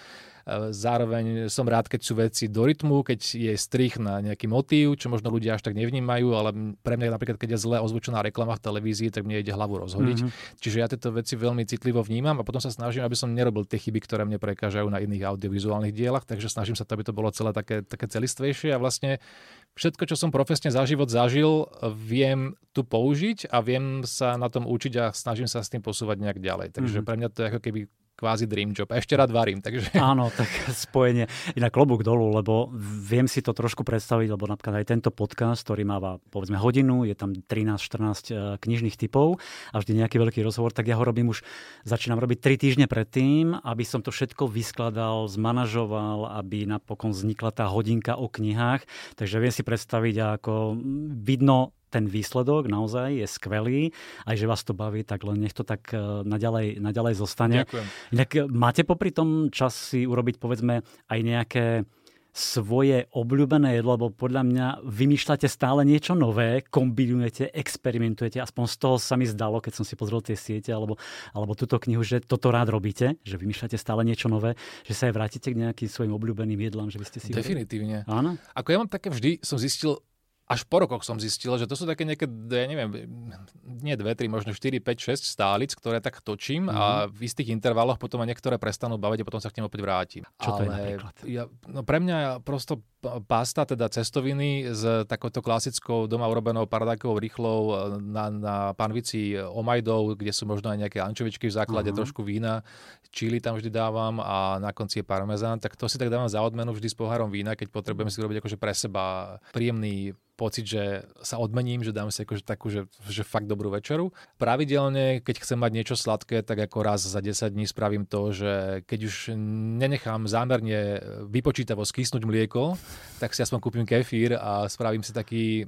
Zároveň som rád, keď sú veci do rytmu, keď je strich na nejaký motív, čo možno ľudia až tak nevnímajú, ale pre mňa napríklad, keď je zle ozvučená reklama v televízii, tak mne ide hlavu rozhodiť. Mm-hmm. Čiže ja tieto veci veľmi citlivo vnímam a potom sa snažím, aby som nerobil tie chyby, ktoré mne prekážajú na iných audiovizuálnych dielach, takže snažím sa aby to bolo celé také, také celistvejšie a vlastne všetko, čo som profesne za život zažil, viem tu použiť a viem sa na tom učiť a snažím sa s tým posúvať nejak ďalej. Takže mm-hmm. pre mňa to je ako keby kvázi dream job. Ešte rád varím, takže... Áno, tak spojenie. Inak klobúk dolu, lebo viem si to trošku predstaviť, lebo napríklad aj tento podcast, ktorý má povedzme hodinu, je tam 13-14 e, knižných typov a vždy nejaký veľký rozhovor, tak ja ho robím už, začínam robiť 3 týždne predtým, aby som to všetko vyskladal, zmanažoval, aby napokon vznikla tá hodinka o knihách. Takže viem si predstaviť, ako vidno ten výsledok naozaj je skvelý, aj že vás to baví, tak len nech to tak e, naďalej, naďalej zostane. Ďakujem. Inak e, máte popri tom čas si urobiť povedzme aj nejaké svoje obľúbené jedlo, lebo podľa mňa vymýšľate stále niečo nové, kombinujete, experimentujete, aspoň z toho sa mi zdalo, keď som si pozrel tie siete alebo, alebo túto knihu, že toto rád robíte, že vymýšľate stále niečo nové, že sa aj vrátite k nejakým svojim obľúbeným jedlám, že by ste si... Definitívne. Áno? Ako ja mám také vždy, som zistil, až po rokoch som zistil, že to sú také nejaké, ja neviem, nie dve, tri, možno 4, 5, 6 stálic, ktoré tak točím mm-hmm. a mhm. v istých intervaloch potom aj niektoré prestanú baviť a potom sa k nim opäť vrátim. Čo to Ale je napríklad? Ja, no pre mňa prosto pasta, teda cestoviny s takouto klasickou doma urobenou paradákovou rýchlou e, na, na panvici omajdov, kde sú možno aj nejaké ančovičky v základe, uh-huh. trošku vína, čili tam vždy dávam a na konci je parmezán, tak to si tak dávam za odmenu vždy s pohárom vína, keď potrebujem si urobiť akože pre seba príjemný pocit, že sa odmením, že dám si akože takú, že, že fakt dobrú večeru. Pravidelne, keď chcem mať niečo sladké, tak ako raz za 10 dní spravím to, že keď už nenechám zámerne vypočítavo skysnúť mlieko, tak si aspoň kúpim kefír a spravím si taký...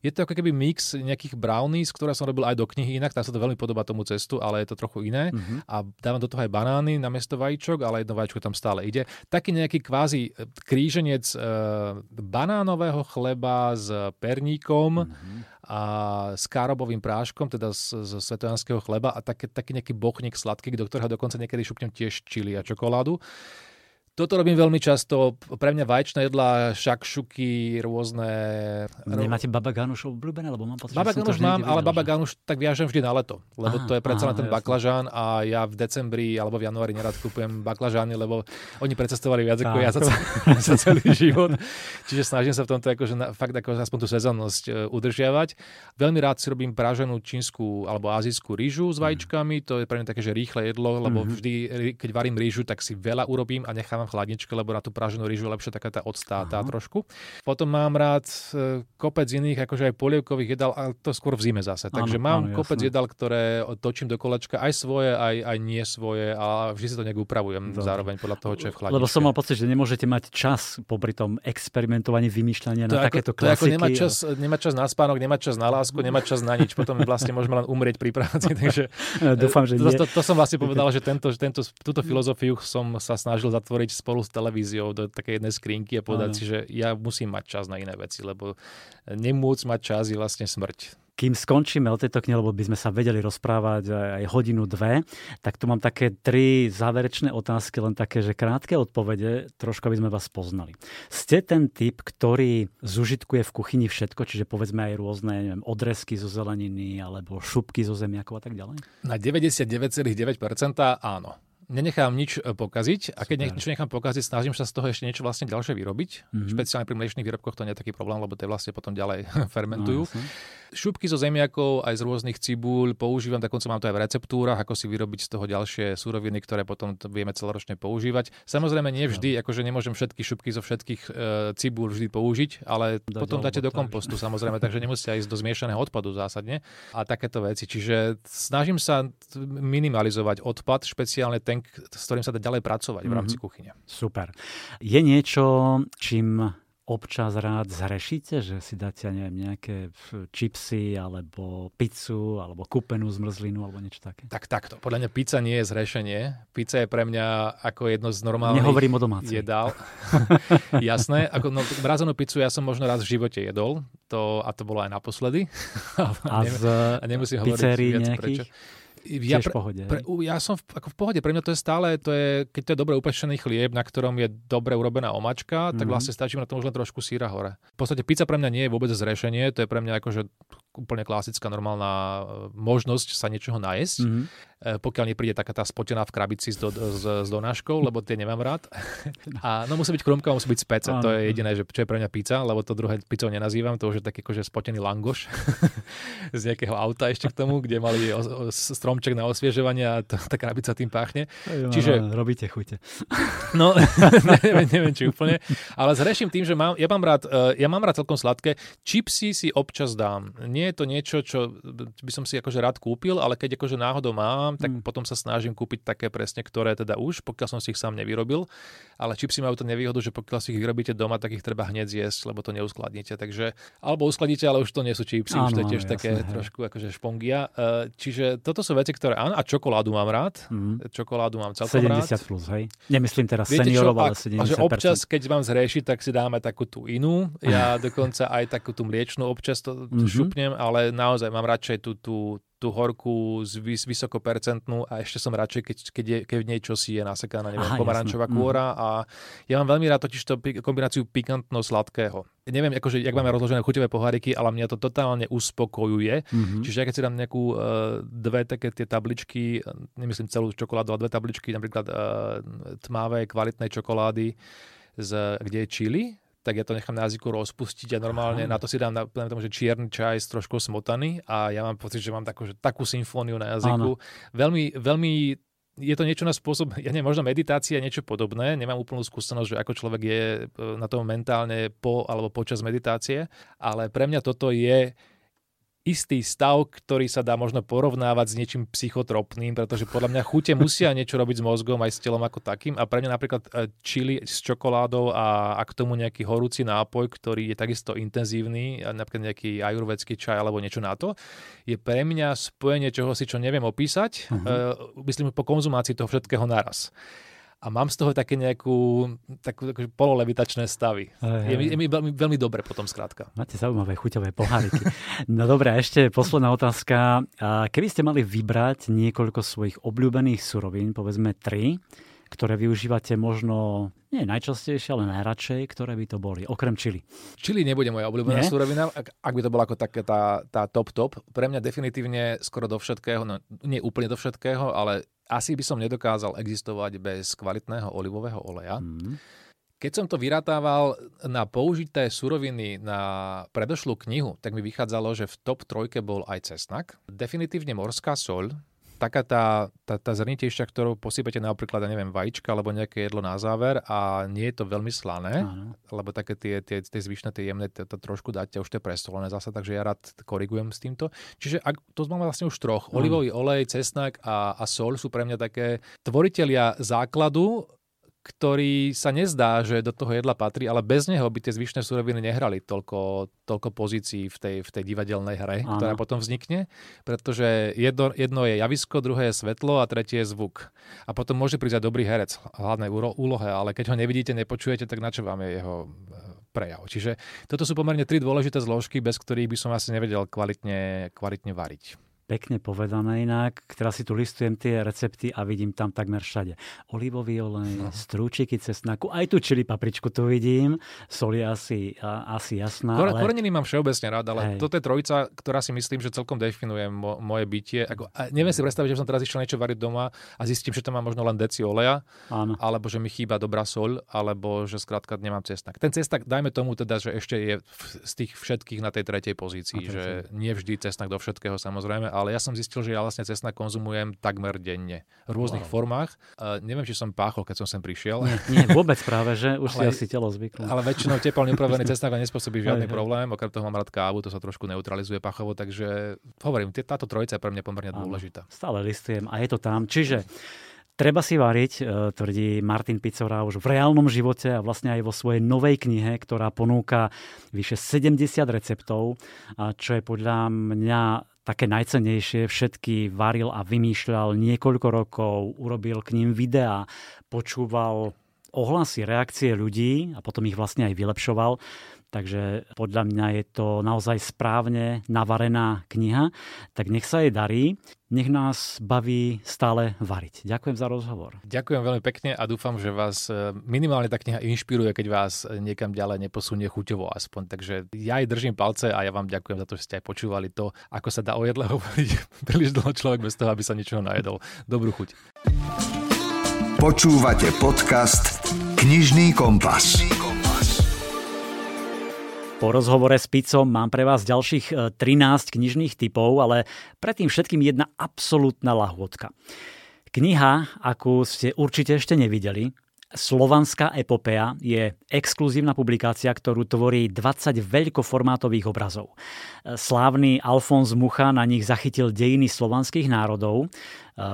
Je to ako keby mix nejakých brownies, ktoré som robil aj do knihy inak, tá sa to veľmi podobá tomu cestu, ale je to trochu iné. Mm-hmm. A dávam do toho aj banány na miesto vajíčok, ale jedno vajíčko tam stále ide. Taký nejaký kvázi kríženec e, banánového chleba s perníkom mm-hmm. a s károbovým práškom, teda z, z svetojanského chleba a také, taký nejaký bochník sladký, do ktorého dokonca niekedy šupnem tiež čili a čokoládu. Toto robím veľmi často. Pre mňa vaječné jedlá, šakšuky, rôzne... Nemáte baba ganuš obľúbené? Lebo mám pocit, baba ganuš mám, ale baba ganuš tak viažem vždy na leto. Lebo aha, to je predsa len ten baklažán a ja v decembri alebo v januári nerad kúpujem baklažány, lebo oni precestovali viac ako ja za, za celý život. Čiže snažím sa v tomto akože na, fakt ako aspoň tú sezónnosť e, udržiavať. Veľmi rád si robím praženú čínsku alebo azijskú rýžu s vajíčkami. To je pre mňa také, že rýchle jedlo, lebo mm-hmm. vždy, keď varím rýžu, tak si veľa urobím a nechávam v chladničke, lebo na tú praženú rýžu je lepšia taká tá odstáta trošku. Potom mám rád e, kopec iných, akože aj polievkových jedál, ale to skôr v zime zase. Takže áno, mám áno, kopec jasné. jedál, ktoré točím do kolečka, aj svoje, aj, aj nie svoje, a vždy si to nejak upravujem Dobre. zároveň podľa toho, čo je v chladničke. Lebo som mal pocit, že nemôžete mať čas popri tom experimentovaní, vymýšľania na takéto klasiky. To ako nemať čas, nemať čas na spánok, nemať čas na lásku, nemať čas na nič. Potom vlastne môžeme len umrieť pri práci. Takže Dúfam, že to, to, to, som vlastne povedal, že tento, tento, túto filozofiu som sa snažil zatvoriť spolu s televíziou do takej jednej skrinky a povedať ano. si, že ja musím mať čas na iné veci, lebo nemôcť mať čas je vlastne smrť kým skončíme o tejto knihe, lebo by sme sa vedeli rozprávať aj hodinu, dve, tak tu mám také tri záverečné otázky, len také, že krátke odpovede, trošku aby sme vás poznali. Ste ten typ, ktorý zužitkuje v kuchyni všetko, čiže povedzme aj rôzne neviem, odresky zo zeleniny alebo šupky zo zemiakov a tak ďalej? Na 99,9% áno. Nenechám nič e, pokaziť a keď Super. niečo nechám pokaziť, snažím sa z toho ešte niečo vlastne ďalšie vyrobiť. Mhm. Špeciálne pri mliečných výrobkoch to nie je taký problém, lebo tie vlastne potom ďalej fermentujú. No, jasne. Šupky zo zemiakov aj z rôznych cibúľ používam, dokonca mám to aj v receptúrach, ako si vyrobiť z toho ďalšie súroviny, ktoré potom to vieme celoročne používať. Samozrejme nie vždy, akože nemôžem všetky šupky zo všetkých e, cibúľ vždy použiť, ale Dať potom dáte do tak. kompostu samozrejme, takže nemusia ísť do zmiešaného odpadu zásadne a takéto veci. Čiže snažím sa minimalizovať odpad, špeciálne ten, k- s ktorým sa dá ďalej pracovať v rámci Mhm. kuchyne. Super. Je niečo, čím občas rád zhrešíte, že si dáte, neviem, nejaké čipsy, alebo pizzu, alebo kúpenú zmrzlinu, alebo niečo také? Tak takto. Podľa mňa pizza nie je zhrešenie. Pizza je pre mňa ako jedno z normálnych Nehovorím o domácej. jedál. Jasné. Ako, no, mrazenú pizzu ja som možno raz v živote jedol. To, a to bolo aj naposledy. A Nem- z a nemusím hovoriť viac nejakých? prečo. Ja, Tiež v pohode, pre, ja som v, ako v pohode, pre mňa to je stále, to je, keď to je dobre upečený chlieb, na ktorom je dobre urobená omačka, tak Mhm. vlastne stačí na tom už len trošku síra hore. V podstate pizza pre mňa nie je vôbec zrešenie, to je pre mňa akože úplne klasická normálna e, možnosť sa niečoho najesť, Mhm. e, pokiaľ nepríde taká tá spotená v krabici s, do, s, s donáškou, lebo tie nemám rád. A no musí byť kromka, musí byť spece, to je jediné, že, čo je pre mňa pizza, lebo to druhé pizzou nenazývam, to už je taký akože spotený langoš z nejakého auta ešte k tomu, kde mali o, o, stromček na osviežovanie a to, tá krabica tým páchne. No, Čiže- no, robíte chute. No, neviem, neviem, či úplne. Ale zreším tým, že mám, ja, mám rád, eh, ja mám rád celkom sladké. Čipsy si občas dám. Nie je to niečo, čo by som si akože rád kúpil, ale keď akože náhodou mám, tak Mm. potom sa snažím kúpiť také presne, ktoré teda už, pokiaľ som si ich sám nevyrobil. Ale čipsy majú to nevýhodu, že pokiaľ si ich vyrobíte doma, tak ich treba hneď zjesť, lebo to neuskladníte. Takže, alebo uskladíte, ale už to nie sú čipsy, už to je tiež áno, také jasné, hej. trošku akože špongia. Eh, Čiže toto sú veci, ktoré áno, a čokoládu mám rád. Mhm. Čokoládu mám celkom rád. 70 plus, hej? Nemyslím teraz Viete seniorov, ale ak- 70%. a že občas, keď mám zriešiť, tak si dáme takú tú inú. Ja dokonca aj takú tú mliečnú občas to Mhm. šupnem, ale naozaj mám radšej tú, tú, tú horkú, z vys- vysokopercentnú a ešte som radšej, keď, keď, je, keď v nej čosi je nasekaná, neviem, Aha, pomarančová jasné. Mhm. kôra a ja mám veľmi rád totiž to kombináciu pikantno-sladkého. Neviem, akože, jak máme rozložené chuťové poháriky, ale mňa to totálne uspokojuje. Mhm. Čiže ja keď si dám nejakú uh, dve také tie tabličky, nemyslím celú čokoládu, ale dve tabličky, napríklad uh, tmavé, kvalitnej čokolády, z, kde je čili, tak ja to nechám na jazyku rozpustiť a normálne Aha. na to si dám, na, tomu, že čierny čaj s trošku smotaný a ja mám pocit, že mám takú, že takú symfóniu na jazyku. Veľmi, veľmi je to niečo na spôsob, ja neviem, možno meditácia, niečo podobné. Nemám úplnú skúsenosť, že ako človek je e, na tom mentálne po alebo počas meditácie, ale pre mňa toto je istý stav, ktorý sa dá možno porovnávať s niečím psychotropným, pretože podľa mňa chute musia niečo robiť s mozgom aj s telom ako takým a pre mňa napríklad e, chili s čokoládou a, a k tomu nejaký horúci nápoj, ktorý je takisto intenzívny, napríklad nejaký ajurvedský čaj alebo niečo na to, je pre mňa spojenie čoho si, čo neviem opísať, Mhm. uh myslím po konzumácii toho všetkého naraz. A mám z toho také nejakú takú, takú pololevitačné stavy. Hej, Je, mi, hej. je mi veľmi, veľmi dobre potom skrátka. Máte zaujímavé chuťové poháriky. No dobré, ešte posledná otázka. Keby ste mali vybrať niekoľko svojich obľúbených surovín, povedzme tri, ktoré využívate možno nie najčastejšie, ale najradšej, ktoré by to boli, okrem čili. Čili nebude moja obľúbená Nie? surovina, ak, ak by to bola ako také tá, tá top top. Pre mňa definitívne skoro do všetkého, no nie úplne do všetkého, ale asi by som nedokázal existovať bez kvalitného olivového oleja. Mm. Keď som to vyrátával na použité suroviny na predošlú knihu, tak mi vychádzalo, že v top trojke bol aj cesnak. Definitívne morská soľ, taká tá, tá, tá zrnitejšia, ktorou posypete napríklad, ja neviem, vajíčka alebo nejaké jedlo na záver a nie je to veľmi slané, Áno. lebo také tie, tie, tie zvyšné, tie jemné, to, to trošku dáte, už to je presolené zase, takže ja rád korigujem s týmto. Čiže ak, to máme vlastne už troch. Olivový olej, cesnak a, a sol sú pre mňa také tvoriteľia základu, ktorý sa nezdá, že do toho jedla patrí, ale bez neho by tie zvyšné suroviny nehrali toľko, toľko pozícií v tej, v tej divadelnej hre, Áno. ktorá potom vznikne, pretože jedno, jedno je javisko, druhé je svetlo a tretie je zvuk. A potom môže prísť aj dobrý herec v hlavnej úlohe, ale keď ho nevidíte, nepočujete, tak na čo vám je jeho e, prejav. Čiže toto sú pomerne tri dôležité zložky, bez ktorých by som asi nevedel kvalitne, kvalitne variť. Pekne povedané inak. Teraz si tu listujem tie recepty a vidím tam takmer všade. Olivový olej, no. strúčiky cesnaku, aj tu čili papričku tu vidím. Sol je asi, a, asi jasná. Kore, ale... Koreniny mám všeobecne rád, ale Hej. toto je trojica, ktorá si myslím, že celkom definuje mo- moje bytie. Ako, a neviem si predstaviť, že som teraz išiel niečo variť doma a zistím, že tam mám možno len deci oleja, Áno. alebo že mi chýba dobrá sol, alebo že skrátka nemám cesnak. Ten cesnak, dajme tomu teda, že ešte je z tých všetkých na tej tretej pozícii, že nie vždy cesnak do všetkého samozrejme, ale ja som zistil, že ja vlastne cesnak konzumujem takmer denne v rôznych wow. formách. Uh, neviem, či som páchol, keď som sem prišiel. Nie, nie vôbec práve, že už ale, si asi telo zvyklo. Ale väčšinou teplne upravený cesnak nespôsobí žiadny problém, okrem toho mám rád kávu, to sa trošku neutralizuje pachovo, takže hovorím, táto trojica je pre mňa pomerne dôležitá. Stále listujem a je to tam. Čiže Treba si variť, e, tvrdí Martin Picora už v reálnom živote a vlastne aj vo svojej novej knihe, ktorá ponúka vyše 70 receptov, čo je podľa mňa také najcenejšie, všetky varil a vymýšľal niekoľko rokov, urobil k ním videá, počúval ohlasy, reakcie ľudí a potom ich vlastne aj vylepšoval. Takže podľa mňa je to naozaj správne navarená kniha. Tak nech sa jej darí. Nech nás baví stále variť. Ďakujem za rozhovor. Ďakujem veľmi pekne a dúfam, že vás e, minimálne tá kniha inšpiruje, keď vás niekam ďalej neposunie chuťovo aspoň. Takže ja aj držím palce a ja vám ďakujem za to, že ste aj počúvali to, ako sa dá o jedle hovoriť príliš dlho človek bez toho, aby sa ničoho najedol. Dobrú chuť. Počúvate podcast Knižný kompas. Po rozhovore s Picom mám pre vás ďalších 13 e, knižných typov, ale predtým všetkým jedna absolútna lahôdka. Kniha, akú ste určite ešte nevideli, Slovanská epopea je exkluzívna publikácia, ktorú tvorí 20 veľkoformátových obrazov. Slávny Alfons Mucha na nich zachytil dejiny slovanských národov.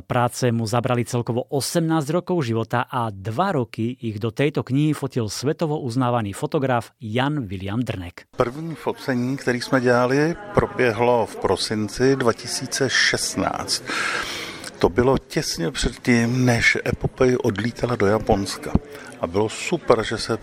Práce mu zabrali celkovo 18 rokov života a dva roky ich do tejto knihy fotil svetovo uznávaný fotograf Jan William Drnek. První focení, který jsme dělali, proběhlo v prosinci 2016. To bylo těsně předtím, než Epopej odlítala do Japonska. A bylo super, že se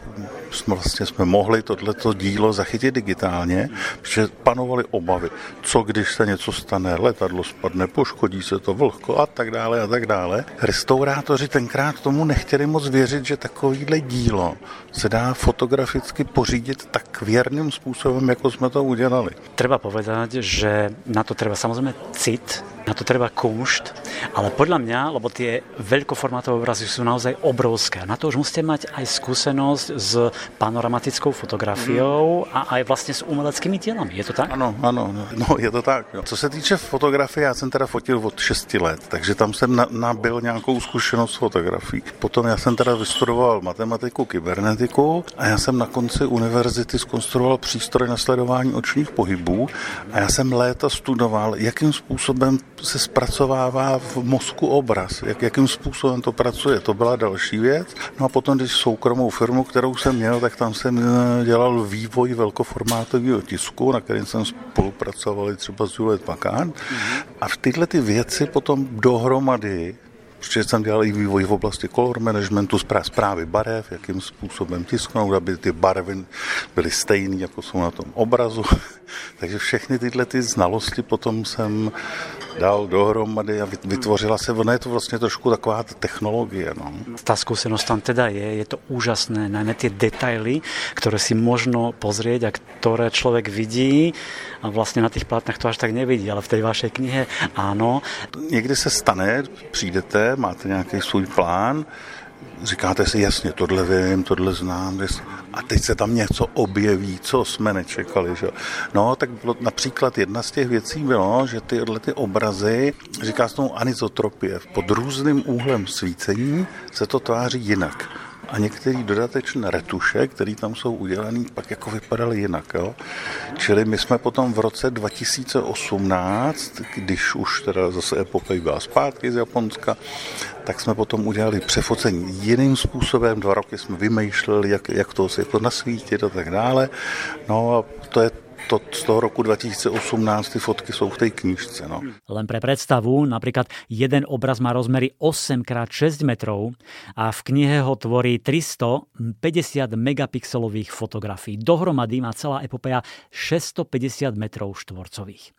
vlastně jsme mohli tohleto dílo zachytit digitálně, protože panovaly obavy, co když se něco stane, letadlo spadne, poškodí se to vlhko a tak dále a tak dále. Restaurátoři tenkrát tomu nechtěli moc věřit, že takovýhle dílo se dá fotograficky pořídit tak věrným způsobem, jako jsme to udělali. Treba povedať, že na to treba samozrejme cit, na to treba kumšt, ale podľa mňa, lebo tie veľkoformátové obrazy sú naozaj obrovské, na to už musíte mať aj skúsenosť s panoramatickou fotografiou mm. a aj vlastne s umeleckými dielami. Je to tak? Ano, ano, no je to tak. Jo. Co se týče fotografie, já jsem teda fotil od 6 let, takže tam jsem na, nabil nějakou zkušenost s fotografií. Potom já jsem teda vystudoval matematiku, kybernetiku a já jsem na konci univerzity skonstruoval přístroj na sledování očních pohybů a já jsem léta studoval, jakým způsobem se zpracovává v mozku obraz, jak, jakým způsobem to pracuje. To byla další věc. No a potom, když soukromou firmu, kterou jsem měl, tak tam jsem eh, dělal vývoj velkoformátového tisku, na kterém jsem spolupracoval třeba s Juliet Pakán. Mm-hmm. A v tyhle ty věci potom dohromady Protože jsem dělal i vývoj v oblasti color managementu, zprávy barev, jakým způsobem tisknout, aby ty barvy byly stejné, jako jsou na tom obrazu. Takže všechny tyhle ty znalosti potom jsem dal dohromady a vytvořila se, ono je to vlastně trošku taková technologie. No. Tá skúsenosť tam teda je, je to úžasné, najmä tie detaily, ktoré si možno pozrieť a ktoré človek vidí a vlastne na tých plátnách to až tak nevidí, ale v tej vašej knihe áno. Někdy se stane, přijdete, máte nějaký svůj plán, říkáte si, jasně, tohle vím, tohle znám, a teď se tam něco objeví, co jsme nečekali. Že? No, tak bylo, například jedna z těch věcí bylo, že tyhle ty obrazy, říká se tomu anizotropie, pod různým úhlem svícení se to tváří jinak a některé dodatečné retuše, které tam jsou udělané, pak jako vypadaly jinak. Jo? Čili my jsme potom v roce 2018, když už teda zase epopej byla zpátky z Japonska, tak jsme potom udělali přefocení jiným způsobem. Dva roky jsme vymýšleli, jak, jak to jako nasvítit a tak dále. No a to je to, z toho roku 2018 ty fotky sú v tej knižce. No. Len pre predstavu, napríklad jeden obraz má rozmery 8x6 metrov a v knihe ho tvorí 350 megapixelových fotografií. Dohromady má celá epopeja 650 metrov štvorcových.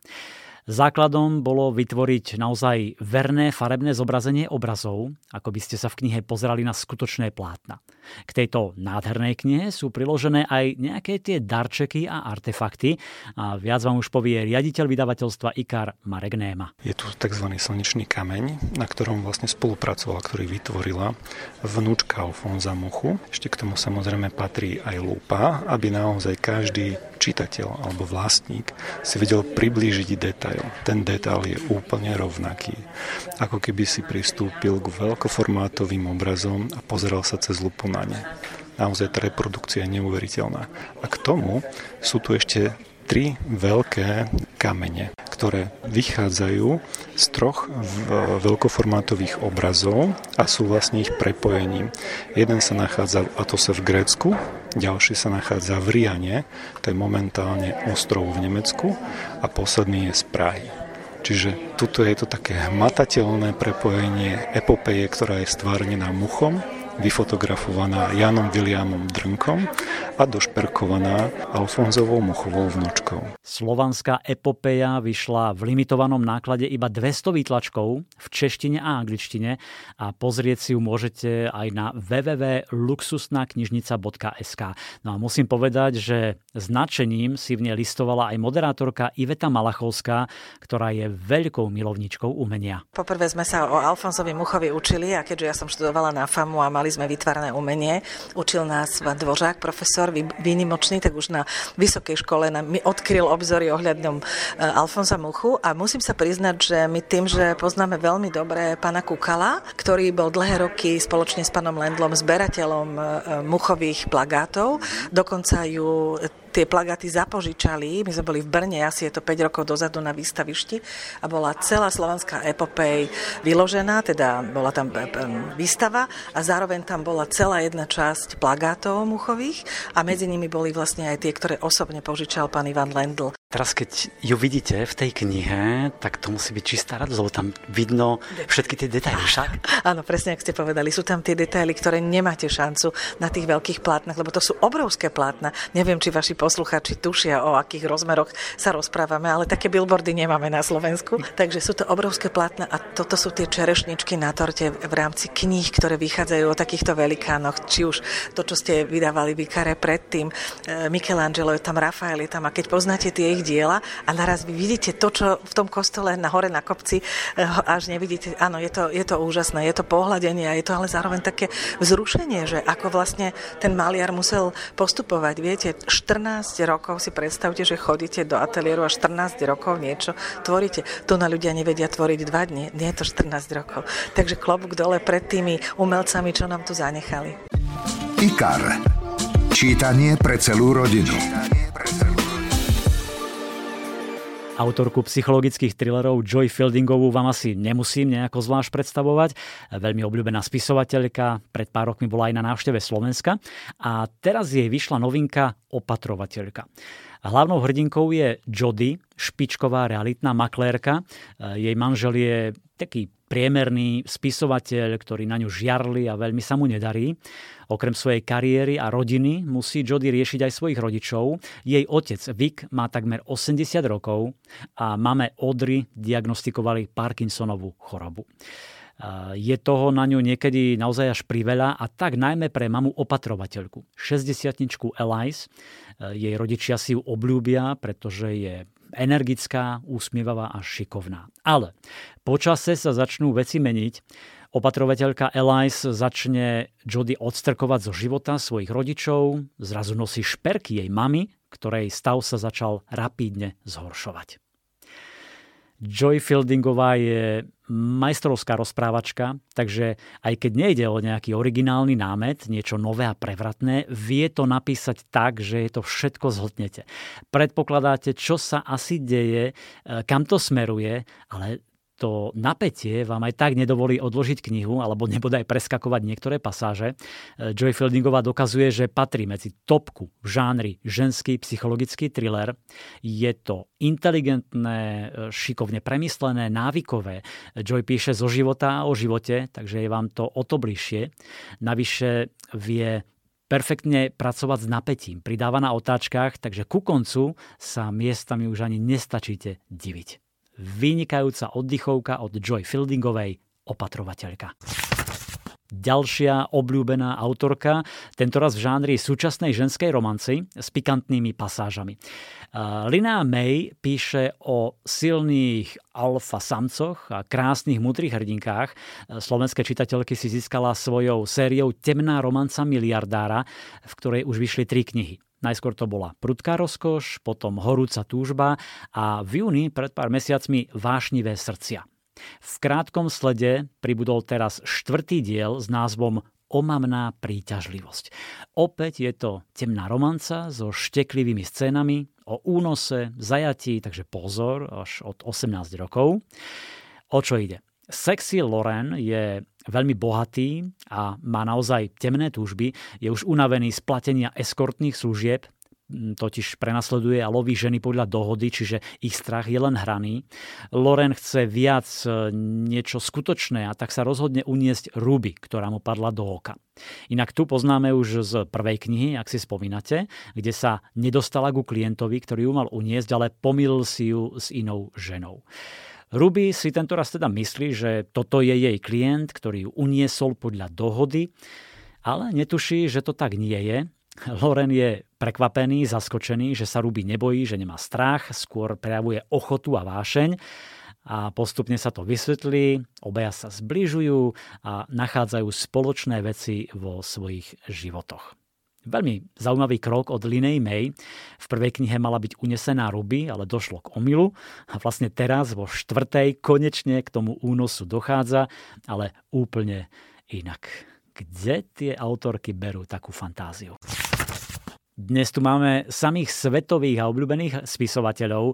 Základom bolo vytvoriť naozaj verné farebné zobrazenie obrazov, ako by ste sa v knihe pozerali na skutočné plátna. K tejto nádhernej knihe sú priložené aj nejaké tie darčeky a artefakty a viac vám už povie riaditeľ vydavateľstva IKAR Marek Néma. Je tu tzv. slnečný kameň, na ktorom vlastne spolupracovala, ktorý vytvorila vnúčka Alfonza Muchu. Ešte k tomu samozrejme patrí aj lupa, aby naozaj každý čitateľ alebo vlastník si vedel priblížiť detail. Ten detail je úplne rovnaký. Ako keby si pristúpil k veľkoformátovým obrazom a pozeral sa cez lupu na ne. Naozaj tá reprodukcia je neuveriteľná. A k tomu sú tu ešte tri veľké kamene, ktoré vychádzajú z troch veľkoformátových obrazov a sú vlastne ich prepojením. Jeden sa nachádza v Atose v Grécku, ďalší sa nachádza v Riane, to je momentálne ostrov v Nemecku a posledný je z Prahy. Čiže tuto je to také hmatateľné prepojenie epopeje, ktorá je stvárnená muchom vyfotografovaná Janom Williamom Drnkom a došperkovaná Alfonzovou Muchovou vnúčkou. Slovanská epopeja vyšla v limitovanom náklade iba 200 výtlačkov v češtine a angličtine a pozrieť si ju môžete aj na www.luxusnaknižnica.sk. No a musím povedať, že značením si v nej listovala aj moderátorka Iveta Malachovská, ktorá je veľkou milovničkou umenia. Poprvé sme sa o Alfonsovi Muchovi učili a keďže ja som študovala na FAMu a mali sme vytvárané umenie. Učil nás Dvořák, profesor výnimočný, tak už na vysokej škole nám mi odkryl obzory ohľadom e, Alfonsa Muchu a musím sa priznať, že my tým, že poznáme veľmi dobre pana Kukala, ktorý bol dlhé roky spoločne s panom Lendlom zberateľom e, Muchových plagátov, dokonca ju tie plagáty zapožičali. My sme boli v Brne, asi je to 5 rokov dozadu na výstavišti a bola celá slovanská epopej vyložená, teda bola tam e, výstava a zároveň tam bola celá jedna časť plagátov muchových a medzi nimi boli vlastne aj tie, ktoré osobne požičal pán Ivan Lendl. Teraz keď ju vidíte v tej knihe, tak to musí byť čistá radosť, lebo tam vidno všetky tie detaily, však? Áno, presne, ako ste povedali, sú tam tie detaily, ktoré nemáte šancu na tých veľkých plátnach, lebo to sú obrovské plátna. Neviem, či vaši poslucháči tušia, o akých rozmeroch sa rozprávame, ale také billboardy nemáme na Slovensku. Takže sú to obrovské plátna a toto sú tie čerešničky na torte v rámci kníh, ktoré vychádzajú o takýchto velikánoch, či už to, čo ste vydávali Vikare predtým, e, Michelangelo je tam, Rafael je tam a keď poznáte tie ich ich diela a naraz vy vidíte to, čo v tom kostole na hore na kopci eh, až nevidíte. Áno, je to, je to úžasné, je to pohľadenie a je to ale zároveň také vzrušenie, že ako vlastne ten maliar musel postupovať. Viete, 14 rokov si predstavte, že chodíte do ateliéru a 14 rokov niečo tvoríte. Tu na ľudia nevedia tvoriť dva dni, nie je to 14 rokov. Takže klobúk dole pred tými umelcami, čo nám tu zanechali. IKAR. Čítanie pre celú rodinu. Autorku psychologických thrillerov Joy Fieldingovú vám asi nemusím nejako zvlášť predstavovať. Veľmi obľúbená spisovateľka, pred pár rokmi bola aj na návšteve Slovenska a teraz jej vyšla novinka Opatrovateľka. Hlavnou hrdinkou je Jody, špičková realitná maklérka. Jej manžel je taký priemerný spisovateľ, ktorý na ňu žiarli a veľmi sa mu nedarí. Okrem svojej kariéry a rodiny musí Jody riešiť aj svojich rodičov. Jej otec Vic má takmer 80 rokov a máme Audrey diagnostikovali Parkinsonovú chorobu. Je toho na ňu niekedy naozaj až priveľa a tak najmä pre mamu opatrovateľku. 60 Elise. Jej rodičia si ju obľúbia, pretože je energická, úsmievavá a šikovná. Ale počase sa začnú veci meniť. Opatrovateľka Elise začne Jody odstrkovať zo života svojich rodičov, zrazu nosí šperky jej mamy, ktorej stav sa začal rapídne zhoršovať. Joy Fieldingová je majstrovská rozprávačka, takže aj keď nejde o nejaký originálny námet, niečo nové a prevratné, vie to napísať tak, že je to všetko zhltnete. Predpokladáte, čo sa asi deje, e, kam to smeruje, ale to napätie vám aj tak nedovolí odložiť knihu alebo nebodaj preskakovať niektoré pasáže. E, Joy Fieldingová dokazuje, že patrí medzi topku v žánri ženský psychologický thriller. Je to inteligentné, e, šikovne premyslené, návykové. Joy píše zo života a o živote, takže je vám to o to bližšie. Navyše vie perfektne pracovať s napätím. Pridáva na otáčkach, takže ku koncu sa miestami už ani nestačíte diviť. Vynikajúca oddychovka od Joy Fieldingovej, opatrovateľka. Ďalšia obľúbená autorka, tentoraz v žánri súčasnej ženskej romanci s pikantnými pasážami. Lina May píše o silných alfa samcoch a krásnych múdrych hrdinkách. Slovenské čitateľky si získala svojou sériou Temná romanca miliardára, v ktorej už vyšli tri knihy. Najskôr to bola Prudká rozkoš, potom Horúca túžba a v júni pred pár mesiacmi Vášnivé srdcia. V krátkom slede pribudol teraz štvrtý diel s názvom Omamná príťažlivosť. Opäť je to temná romanca so šteklivými scénami o únose, zajatí, takže pozor, až od 18 rokov. O čo ide? Sexy Loren je veľmi bohatý a má naozaj temné túžby. Je už unavený z platenia eskortných služieb, totiž prenasleduje a loví ženy podľa dohody, čiže ich strach je len hraný. Loren chce viac e, niečo skutočné a tak sa rozhodne uniesť Ruby, ktorá mu padla do oka. Inak tu poznáme už z prvej knihy, ak si spomínate, kde sa nedostala ku klientovi, ktorý ju mal uniesť, ale pomýlil si ju s inou ženou. Ruby si tento raz teda myslí, že toto je jej klient, ktorý ju uniesol podľa dohody, ale netuší, že to tak nie je Loren je prekvapený, zaskočený, že sa Ruby nebojí, že nemá strach, skôr prejavuje ochotu a vášeň a postupne sa to vysvetlí, obaja sa zbližujú a nachádzajú spoločné veci vo svojich životoch. Veľmi zaujímavý krok od Linej May. V prvej knihe mala byť unesená Ruby, ale došlo k omilu a vlastne teraz vo štvrtej konečne k tomu únosu dochádza, ale úplne inak. Kde tie autorky berú takú fantáziu? Dnes tu máme samých svetových a obľúbených spisovateľov.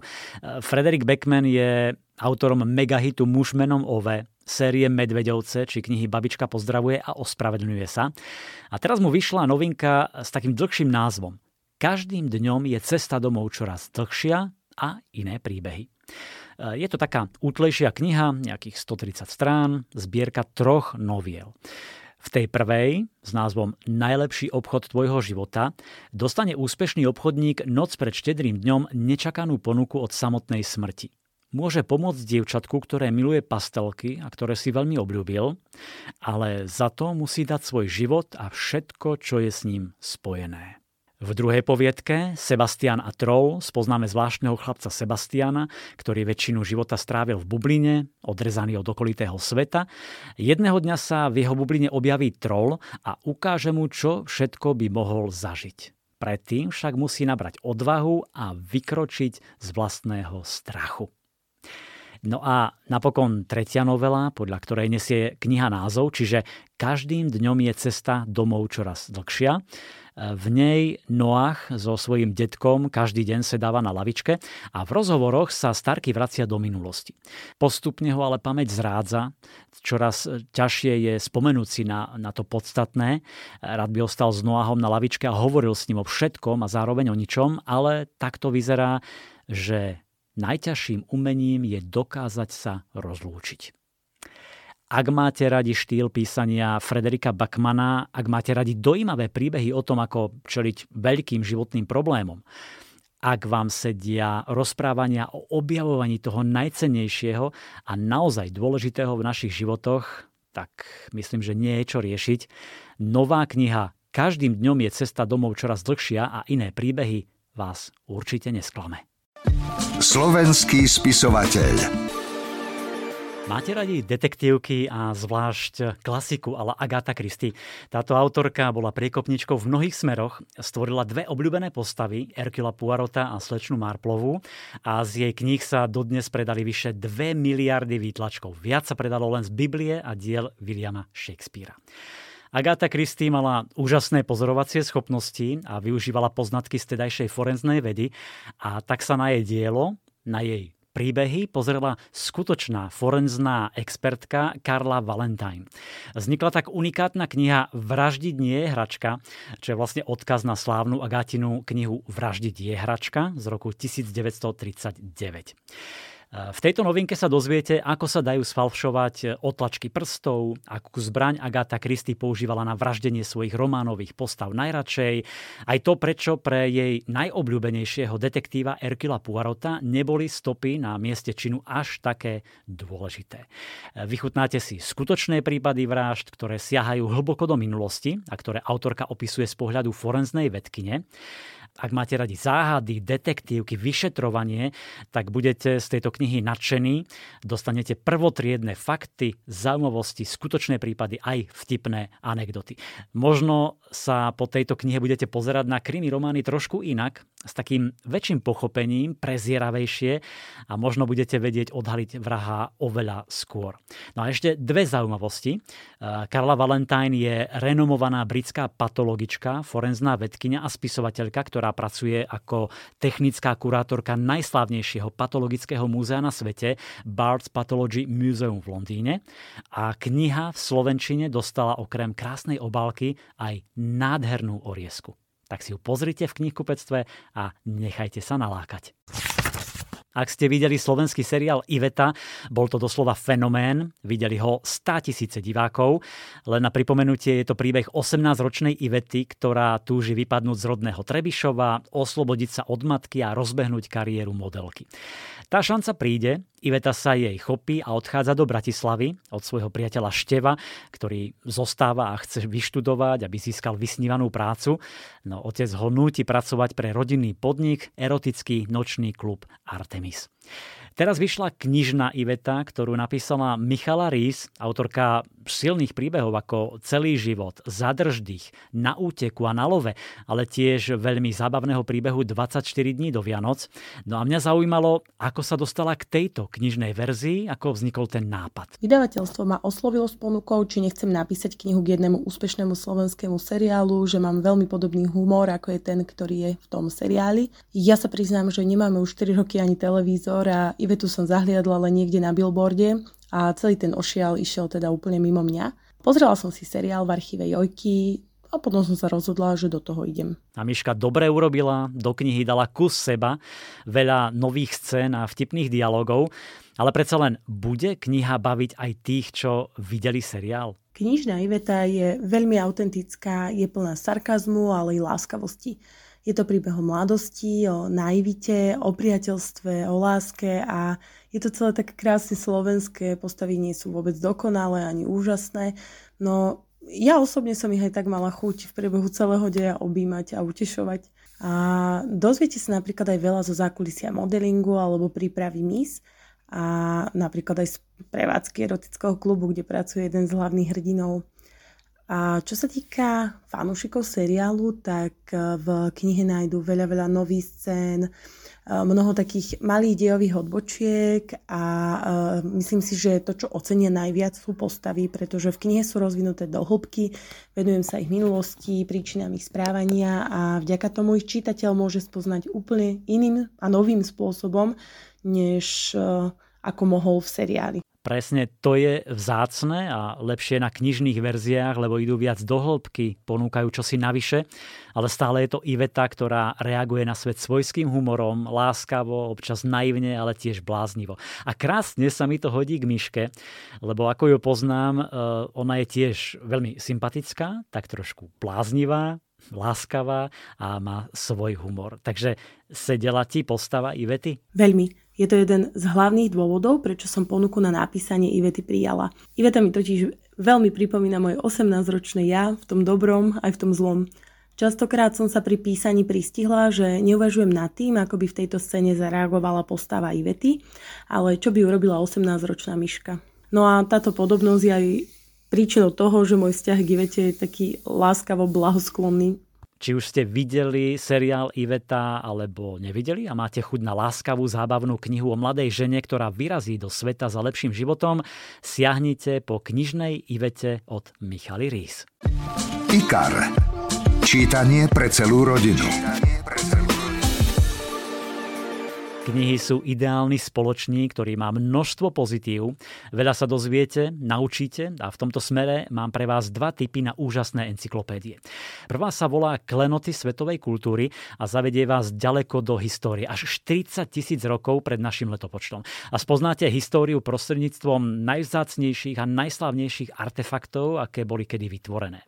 Frederick Beckman je autorom megahitu Muž menom Ove, série Medvedovce, či knihy Babička pozdravuje a ospravedlňuje sa. A teraz mu vyšla novinka s takým dlhším názvom. Každým dňom je cesta domov čoraz dlhšia a iné príbehy. Je to taká útlejšia kniha, nejakých 130 strán, zbierka troch noviel. V tej prvej, s názvom Najlepší obchod tvojho života, dostane úspešný obchodník noc pred štedrým dňom nečakanú ponuku od samotnej smrti. Môže pomôcť dievčatku, ktoré miluje pastelky a ktoré si veľmi obľúbil, ale za to musí dať svoj život a všetko, čo je s ním spojené. V druhej poviedke Sebastian a Troll spoznáme zvláštneho chlapca Sebastiana, ktorý väčšinu života strávil v bubline, odrezaný od okolitého sveta. Jedného dňa sa v jeho bubline objaví troll a ukáže mu, čo všetko by mohol zažiť. Predtým však musí nabrať odvahu a vykročiť z vlastného strachu. No a napokon tretia novela, podľa ktorej nesie kniha názov, čiže každým dňom je cesta domov čoraz dlhšia. V nej Noach so svojím detkom každý deň sedáva na lavičke a v rozhovoroch sa Starky vracia do minulosti. Postupne ho ale pamäť zrádza, čoraz ťažšie je spomenúť si na, na to podstatné. Rád by ostal s Noahom na lavičke a hovoril s ním o všetkom a zároveň o ničom, ale takto vyzerá, že najťažším umením je dokázať sa rozlúčiť. Ak máte radi štýl písania Frederika Bachmana, ak máte radi dojímavé príbehy o tom, ako čeliť veľkým životným problémom, ak vám sedia rozprávania o objavovaní toho najcennejšieho a naozaj dôležitého v našich životoch, tak myslím, že nie je čo riešiť. Nová kniha Každým dňom je cesta domov čoraz dlhšia a iné príbehy vás určite nesklame. Slovenský spisovateľ Máte radi detektívky a zvlášť klasiku ale Agatha Christie? Táto autorka bola priekopničkou v mnohých smeroch, stvorila dve obľúbené postavy, Erkila Puarota a slečnu Marplovu a z jej kníh sa dodnes predali vyše 2 miliardy výtlačkov. Viac sa predalo len z Biblie a diel Williama Shakespearea. Agatha Christie mala úžasné pozorovacie schopnosti a využívala poznatky z tedajšej forenznej vedy a tak sa na jej dielo, na jej príbehy pozrela skutočná forenzná expertka Karla Valentine. Vznikla tak unikátna kniha Vraždiť nie je hračka, čo je vlastne odkaz na slávnu Agátinu knihu Vraždiť je hračka z roku 1939. V tejto novinke sa dozviete, ako sa dajú sfalšovať otlačky prstov, akú zbraň Agatha Christie používala na vraždenie svojich románových postav najradšej, aj to, prečo pre jej najobľúbenejšieho detektíva Erkila Puarota neboli stopy na mieste činu až také dôležité. Vychutnáte si skutočné prípady vražd, ktoré siahajú hlboko do minulosti a ktoré autorka opisuje z pohľadu forenznej vedkine. Ak máte radi záhady, detektívky, vyšetrovanie, tak budete z tejto knihy nadšení. Dostanete prvotriedne fakty, zaujímavosti, skutočné prípady, aj vtipné anekdoty. Možno sa po tejto knihe budete pozerať na krimi romány trošku inak, s takým väčším pochopením, prezieravejšie a možno budete vedieť odhaliť vraha oveľa skôr. No a ešte dve zaujímavosti. Karla Valentine je renomovaná britská patologička, forenzná vedkynia a spisovateľka, ktorá ktorá pracuje ako technická kurátorka najslávnejšieho patologického múzea na svete, Bart's Pathology Museum v Londýne. A kniha v Slovenčine dostala okrem krásnej obálky aj nádhernú oriesku. Tak si ju pozrite v knihkupectve a nechajte sa nalákať. Ak ste videli slovenský seriál Iveta, bol to doslova fenomén. Videli ho 100 tisíce divákov. Len na pripomenutie je to príbeh 18-ročnej Ivety, ktorá túži vypadnúť z rodného Trebišova, oslobodiť sa od matky a rozbehnúť kariéru modelky. Tá šanca príde, Iveta sa jej chopí a odchádza do Bratislavy od svojho priateľa Števa, ktorý zostáva a chce vyštudovať, aby získal vysnívanú prácu. No otec ho núti pracovať pre rodinný podnik, erotický nočný klub Artemis. Teraz vyšla knižná Iveta, ktorú napísala Michala Rís, autorka silných príbehov ako Celý život, Zadrž dých, Na úteku a na love, ale tiež veľmi zábavného príbehu 24 dní do Vianoc. No a mňa zaujímalo, ako sa dostala k tejto knižnej verzii, ako vznikol ten nápad. Vydavateľstvo ma oslovilo s ponukou, či nechcem napísať knihu k jednému úspešnému slovenskému seriálu, že mám veľmi podobný humor, ako je ten, ktorý je v tom seriáli. Ja sa priznám, že nemáme už 4 roky ani televízor a Ivetu som zahliadla len niekde na billboarde a celý ten ošial išiel teda úplne mimo mňa. Pozrela som si seriál v archíve Jojky, a potom som sa rozhodla, že do toho idem. A Miška dobre urobila, do knihy dala kus seba, veľa nových scén a vtipných dialogov, ale predsa len bude kniha baviť aj tých, čo videli seriál? Knižná Iveta je veľmi autentická, je plná sarkazmu, ale i láskavosti. Je to príbeh o mladosti, o naivite, o priateľstve, o láske a je to celé tak krásne slovenské, postavy nie sú vôbec dokonalé ani úžasné, no ja osobne som ich aj tak mala chuť v priebehu celého deja objímať a utešovať. A dozviete sa napríklad aj veľa zo zákulisia modelingu alebo prípravy mis a napríklad aj z prevádzky erotického klubu, kde pracuje jeden z hlavných hrdinov. A čo sa týka fanúšikov seriálu, tak e, v knihe nájdú veľa, veľa nových scén, e, mnoho takých malých dejových odbočiek a e, myslím si, že to, čo ocenia najviac sú postavy, pretože v knihe sú rozvinuté do hĺbky, venujem sa ich minulosti, príčinám ich správania a vďaka tomu ich čitateľ môže spoznať úplne iným a novým spôsobom, než ako mohol v seriáli. Presne to je vzácne a lepšie na knižných verziách, lebo idú viac do hĺbky, ponúkajú čosi navyše, ale stále je to Iveta, ktorá reaguje na svet svojským humorom, láskavo, občas naivne, ale tiež bláznivo. A krásne sa mi to hodí k Myške, lebo ako ju poznám, e, ona je tiež veľmi sympatická, tak trošku bláznivá, láskavá a má svoj humor. Takže sedela ti postava Ivety? Veľmi. Je to jeden z hlavných dôvodov, prečo som ponuku na napísanie Ivety prijala. Iveta mi totiž veľmi pripomína moje 18-ročné ja v tom dobrom aj v tom zlom. Častokrát som sa pri písaní pristihla, že neuvažujem nad tým, ako by v tejto scéne zareagovala postava Ivety, ale čo by urobila 18-ročná myška. No a táto podobnosť je aj príčinou toho, že môj vzťah k Ivete je taký láskavo blahosklonný. Či už ste videli seriál Iveta alebo nevideli a máte chuť na láskavú zábavnú knihu o mladej žene, ktorá vyrazí do sveta za lepším životom, siahnite po knižnej Ivete od Michaly Rís. IKAR. Čítanie pre celú rodinu. Knihy sú ideálny spoločník, ktorý má množstvo pozitív. Veľa sa dozviete, naučíte a v tomto smere mám pre vás dva typy na úžasné encyklopédie. Prvá sa volá Klenoty svetovej kultúry a zavedie vás ďaleko do histórie, až 40 tisíc rokov pred našim letopočtom. A spoznáte históriu prostredníctvom najvzácnejších a najslavnejších artefaktov, aké boli kedy vytvorené.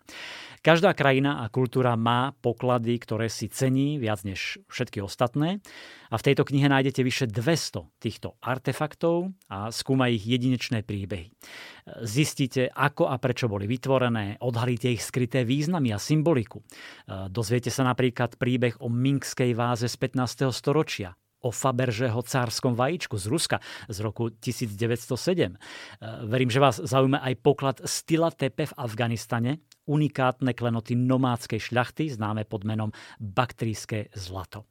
Každá krajina a kultúra má poklady, ktoré si cení viac než všetky ostatné. A v tejto knihe nájdete vyše 200 týchto artefaktov a skúma ich jedinečné príbehy. Zistíte, ako a prečo boli vytvorené, odhalíte ich skryté významy a symboliku. Dozviete sa napríklad príbeh o minkskej váze z 15. storočia, o Faberžeho cárskom vajíčku z Ruska z roku 1907. Verím, že vás zaujíma aj poklad Stila Tepe v Afganistane, unikátne klenoty nomádskej šľachty, známe pod menom baktríske zlato.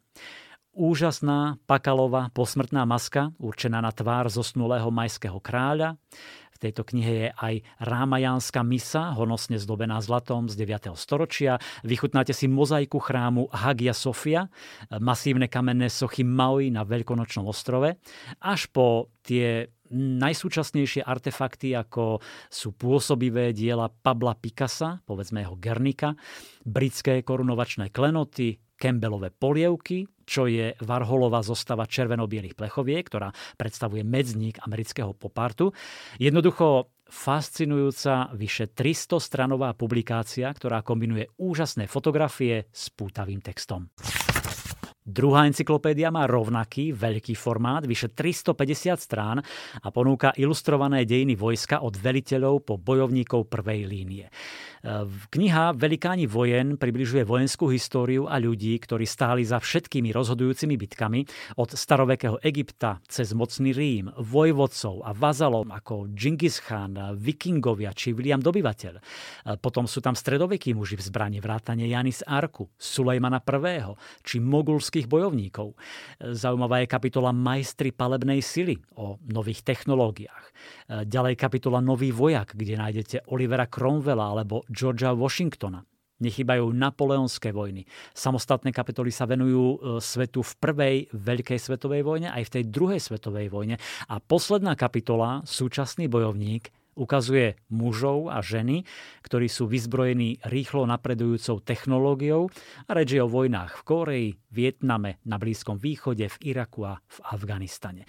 Úžasná pakalová posmrtná maska, určená na tvár zosnulého majského kráľa. V tejto knihe je aj Rámajánska misa, honosne zdobená zlatom z 9. storočia. Vychutnáte si mozaiku chrámu Hagia Sofia, masívne kamenné sochy Maui na Veľkonočnom ostrove, až po tie najsúčasnejšie artefakty, ako sú pôsobivé diela Pabla Picasa, povedzme jeho Gernika, britské korunovačné klenoty, Campbellové polievky, čo je Varholová zostava červeno-bielých plechoviek, ktorá predstavuje medzník amerického popartu. Jednoducho fascinujúca vyše 300 stranová publikácia, ktorá kombinuje úžasné fotografie s pútavým textom. Druhá encyklopédia má rovnaký veľký formát, vyše 350 strán a ponúka ilustrované dejiny vojska od veliteľov po bojovníkov prvej línie. Kniha Velikáni vojen približuje vojenskú históriu a ľudí, ktorí stáli za všetkými rozhodujúcimi bitkami od starovekého Egypta cez mocný Rím, vojvodcov a vazalom ako Genghis Khan, vikingovia či William Dobyvateľ. Potom sú tam stredovekí muži v zbrani vrátane Janis Arku, Sulejmana I. či mogulských bojovníkov. Zaujímavá je kapitola Majstri palebnej sily o nových technológiách. Ďalej kapitola Nový vojak, kde nájdete Olivera Cromwella alebo Georgia Washingtona. Nechybajú napoleonské vojny. Samostatné kapitoly sa venujú e, svetu v prvej veľkej svetovej vojne, aj v tej druhej svetovej vojne. A posledná kapitola, súčasný bojovník, ukazuje mužov a ženy, ktorí sú vyzbrojení rýchlo napredujúcou technológiou a reč o vojnách v Kóreji, Vietname, na Blízkom východe, v Iraku a v Afganistane. E,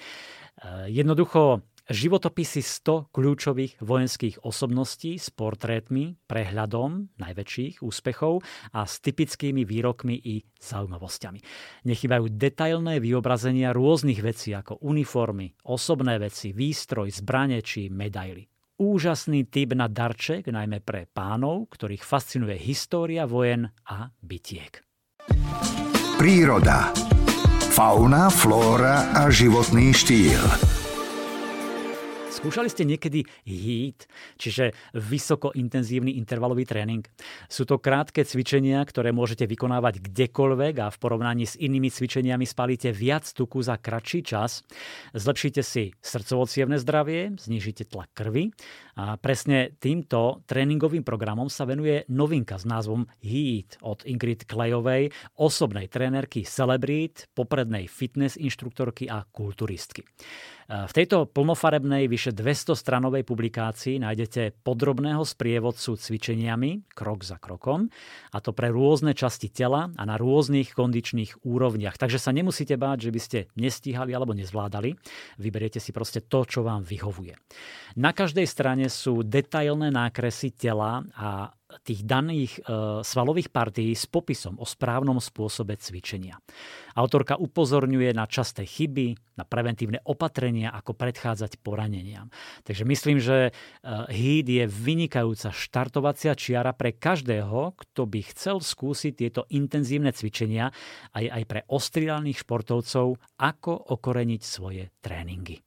jednoducho životopisy 100 kľúčových vojenských osobností s portrétmi, prehľadom najväčších úspechov a s typickými výrokmi i zaujímavosťami. Nechybajú detailné vyobrazenia rôznych vecí ako uniformy, osobné veci, výstroj, zbrane či medaily. Úžasný typ na darček, najmä pre pánov, ktorých fascinuje história vojen a bytiek. Príroda. Fauna, flóra a životný štýl. Skúšali ste niekedy HEAT, čiže vysoko intenzívny intervalový tréning? Sú to krátke cvičenia, ktoré môžete vykonávať kdekoľvek a v porovnaní s inými cvičeniami spalíte viac tuku za kratší čas. Zlepšíte si srdcovo zdravie, znižíte tlak krvi a presne týmto tréningovým programom sa venuje novinka s názvom HEAT od Ingrid Klejovej, osobnej trénerky Celebrate, poprednej fitness inštruktorky a kulturistky. V tejto plnofarebnej vyše 200 stranovej publikácii nájdete podrobného sprievodcu cvičeniami, krok za krokom, a to pre rôzne časti tela a na rôznych kondičných úrovniach. Takže sa nemusíte báť, že by ste nestíhali alebo nezvládali. Vyberiete si proste to, čo vám vyhovuje. Na každej strane sú detailné nákresy tela a tých daných e, svalových partií s popisom o správnom spôsobe cvičenia. Autorka upozorňuje na časté chyby, na preventívne opatrenia, ako predchádzať poraneniam. Takže myslím, že e, HEAT je vynikajúca štartovacia čiara pre každého, kto by chcel skúsiť tieto intenzívne cvičenia aj, aj pre ostrielaných športovcov, ako okoreniť svoje tréningy.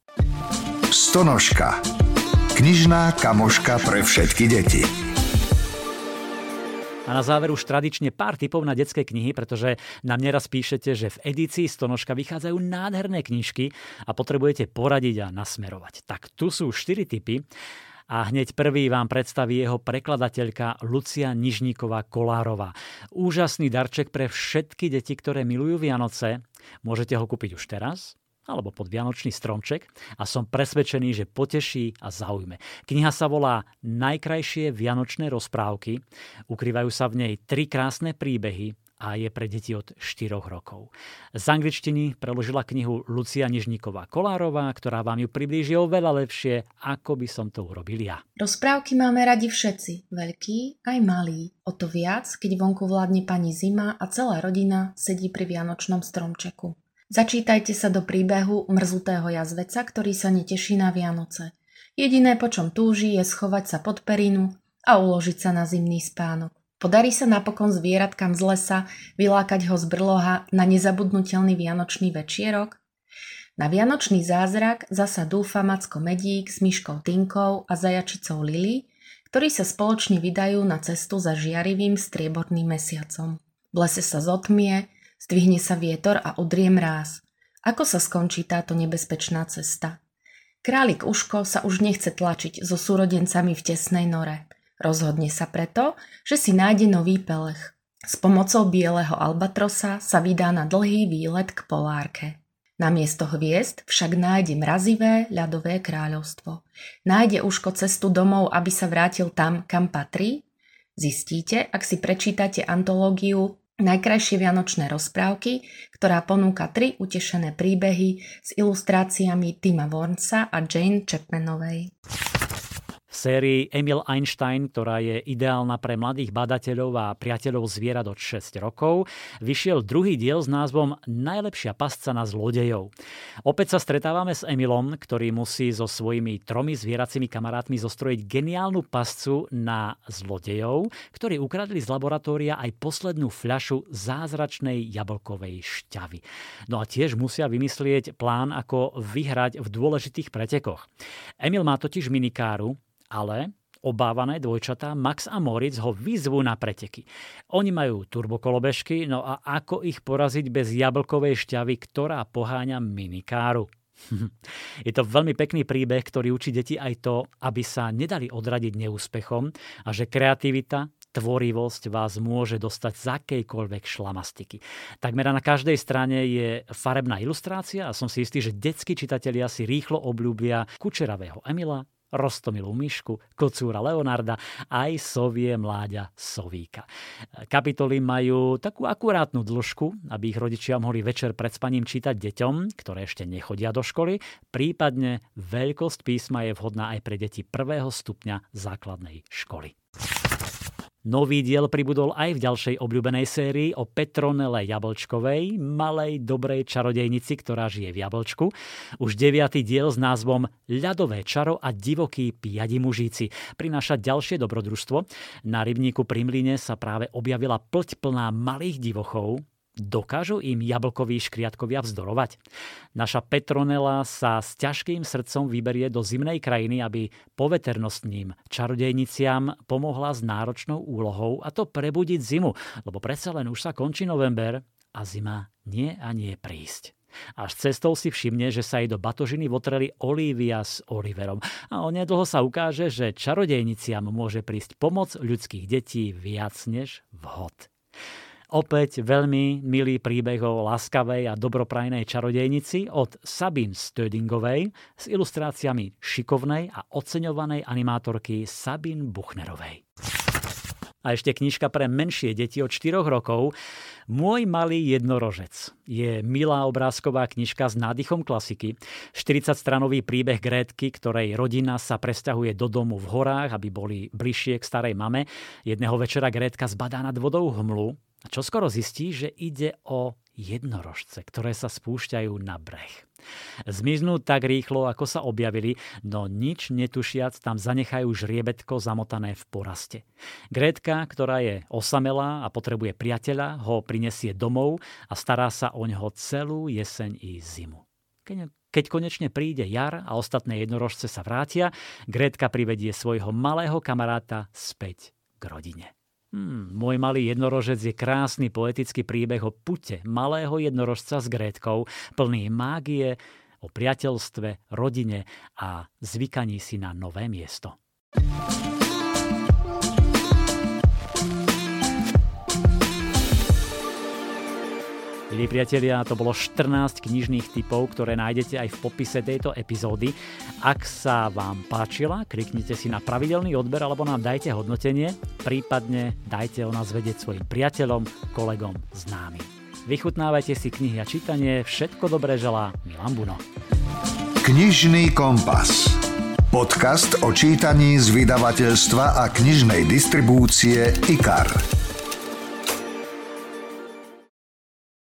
Stonožka. Knižná kamoška pre všetky deti. A na záver už tradične pár tipov na detské knihy, pretože nám neraz píšete, že v edícii Stonožka vychádzajú nádherné knižky a potrebujete poradiť a nasmerovať. Tak tu sú 4 tipy a hneď prvý vám predstaví jeho prekladateľka Lucia Nižníková Kolárová. Úžasný darček pre všetky deti, ktoré milujú Vianoce. Môžete ho kúpiť už teraz alebo pod Vianočný stromček a som presvedčený, že poteší a zaujme. Kniha sa volá Najkrajšie vianočné rozprávky. Ukrývajú sa v nej tri krásne príbehy a je pre deti od 4 rokov. Z angličtiny preložila knihu Lucia Nižníková Kolárová, ktorá vám ju priblíži oveľa lepšie, ako by som to urobil ja. Rozprávky máme radi všetci, veľkí aj malí. O to viac, keď vonku vládne pani zima a celá rodina sedí pri vianočnom stromčeku. Začítajte sa do príbehu mrzutého jazveca, ktorý sa neteší na Vianoce. Jediné, po čom túži, je schovať sa pod perinu a uložiť sa na zimný spánok. Podarí sa napokon zvieratkám z lesa vylákať ho z brloha na nezabudnutelný vianočný večierok? Na vianočný zázrak zasa dúfa Macko Medík s myškou Tinkou a zajačicou Lily, ktorí sa spoločne vydajú na cestu za žiarivým strieborným mesiacom. V lese sa zotmie, zdvihne sa vietor a udrie mráz. Ako sa skončí táto nebezpečná cesta? Králik Uško sa už nechce tlačiť so súrodencami v tesnej nore. Rozhodne sa preto, že si nájde nový pelech. S pomocou bieleho albatrosa sa vydá na dlhý výlet k polárke. Namiesto hviezd však nájde mrazivé ľadové kráľovstvo. Nájde Uško cestu domov, aby sa vrátil tam, kam patrí? Zistíte, ak si prečítate antológiu Najkrajšie vianočné rozprávky, ktorá ponúka tri utešené príbehy s ilustráciami Tima Wornsa a Jane Chapmanovej sérii Emil Einstein, ktorá je ideálna pre mladých badateľov a priateľov zvierat od 6 rokov, vyšiel druhý diel s názvom Najlepšia pasca na zlodejov. Opäť sa stretávame s Emilom, ktorý musí so svojimi tromi zvieracimi kamarátmi zostrojiť geniálnu pascu na zlodejov, ktorí ukradli z laboratória aj poslednú fľašu zázračnej jablkovej šťavy. No a tiež musia vymyslieť plán, ako vyhrať v dôležitých pretekoch. Emil má totiž minikáru, ale obávané dvojčatá Max a Moritz ho vyzvú na preteky. Oni majú turbokolobežky, no a ako ich poraziť bez jablkovej šťavy, ktorá poháňa minikáru? Je to veľmi pekný príbeh, ktorý učí deti aj to, aby sa nedali odradiť neúspechom a že kreativita, tvorivosť vás môže dostať z akejkoľvek šlamastiky. Takmer na každej strane je farebná ilustrácia a som si istý, že detskí čitatelia si rýchlo obľúbia kučeravého Emila, Rostomilú myšku, kocúra Leonarda, aj sovie mláďa Sovíka. Kapitoly majú takú akurátnu dĺžku, aby ich rodičia mohli večer pred spaním čítať deťom, ktoré ešte nechodia do školy, prípadne veľkosť písma je vhodná aj pre deti prvého stupňa základnej školy. Nový diel pribudol aj v ďalšej obľúbenej sérii o Petronele Jablčkovej, malej dobrej čarodejnici, ktorá žije v Jablčku. Už deviatý diel s názvom Ľadové čaro a divokí piadi mužíci prináša ďalšie dobrodružstvo. Na rybníku pri Mline sa práve objavila plť plná malých divochov, Dokážu im jablkoví škriatkovia vzdorovať? Naša Petronela sa s ťažkým srdcom vyberie do zimnej krajiny, aby poveternostným čarodejniciam pomohla s náročnou úlohou a to prebudiť zimu, lebo predsa len už sa končí november a zima nie a nie prísť. Až cestou si všimne, že sa jej do batožiny votreli Olivia s Oliverom. A onedlho sa ukáže, že čarodejniciam môže prísť pomoc ľudských detí viac než vhod. Opäť veľmi milý príbeh o láskavej a dobroprajnej čarodejnici od Sabin Stödingovej s ilustráciami šikovnej a oceňovanej animátorky Sabin Buchnerovej. A ešte knižka pre menšie deti od 4 rokov. Môj malý jednorožec je milá obrázková knižka s nádychom klasiky. 40-stranový príbeh Grétky, ktorej rodina sa presťahuje do domu v horách, aby boli bližšie k starej mame. Jedného večera Grétka zbadá nad vodou hmlu a čo skoro zistí, že ide o jednorožce, ktoré sa spúšťajú na breh. Zmiznú tak rýchlo, ako sa objavili, no nič netušiac tam zanechajú žriebetko zamotané v poraste. Grétka, ktorá je osamelá a potrebuje priateľa, ho prinesie domov a stará sa o neho celú jeseň i zimu. Keď, keď konečne príde jar a ostatné jednorožce sa vrátia, Grétka privedie svojho malého kamaráta späť k rodine. Hmm, môj malý jednorožec je krásny poetický príbeh o pute malého jednorožca s Grétkou, plný mágie, o priateľstve, rodine a zvykaní si na nové miesto. Milí priatelia, to bolo 14 knižných typov, ktoré nájdete aj v popise tejto epizódy. Ak sa vám páčila, kliknite si na pravidelný odber alebo nám dajte hodnotenie, prípadne dajte o nás vedieť svojim priateľom, kolegom, známym. Vychutnávajte si knihy a čítanie, všetko dobré želá Milan Buno. Knižný kompas. Podcast o čítaní z vydavateľstva a knižnej distribúcie IKAR.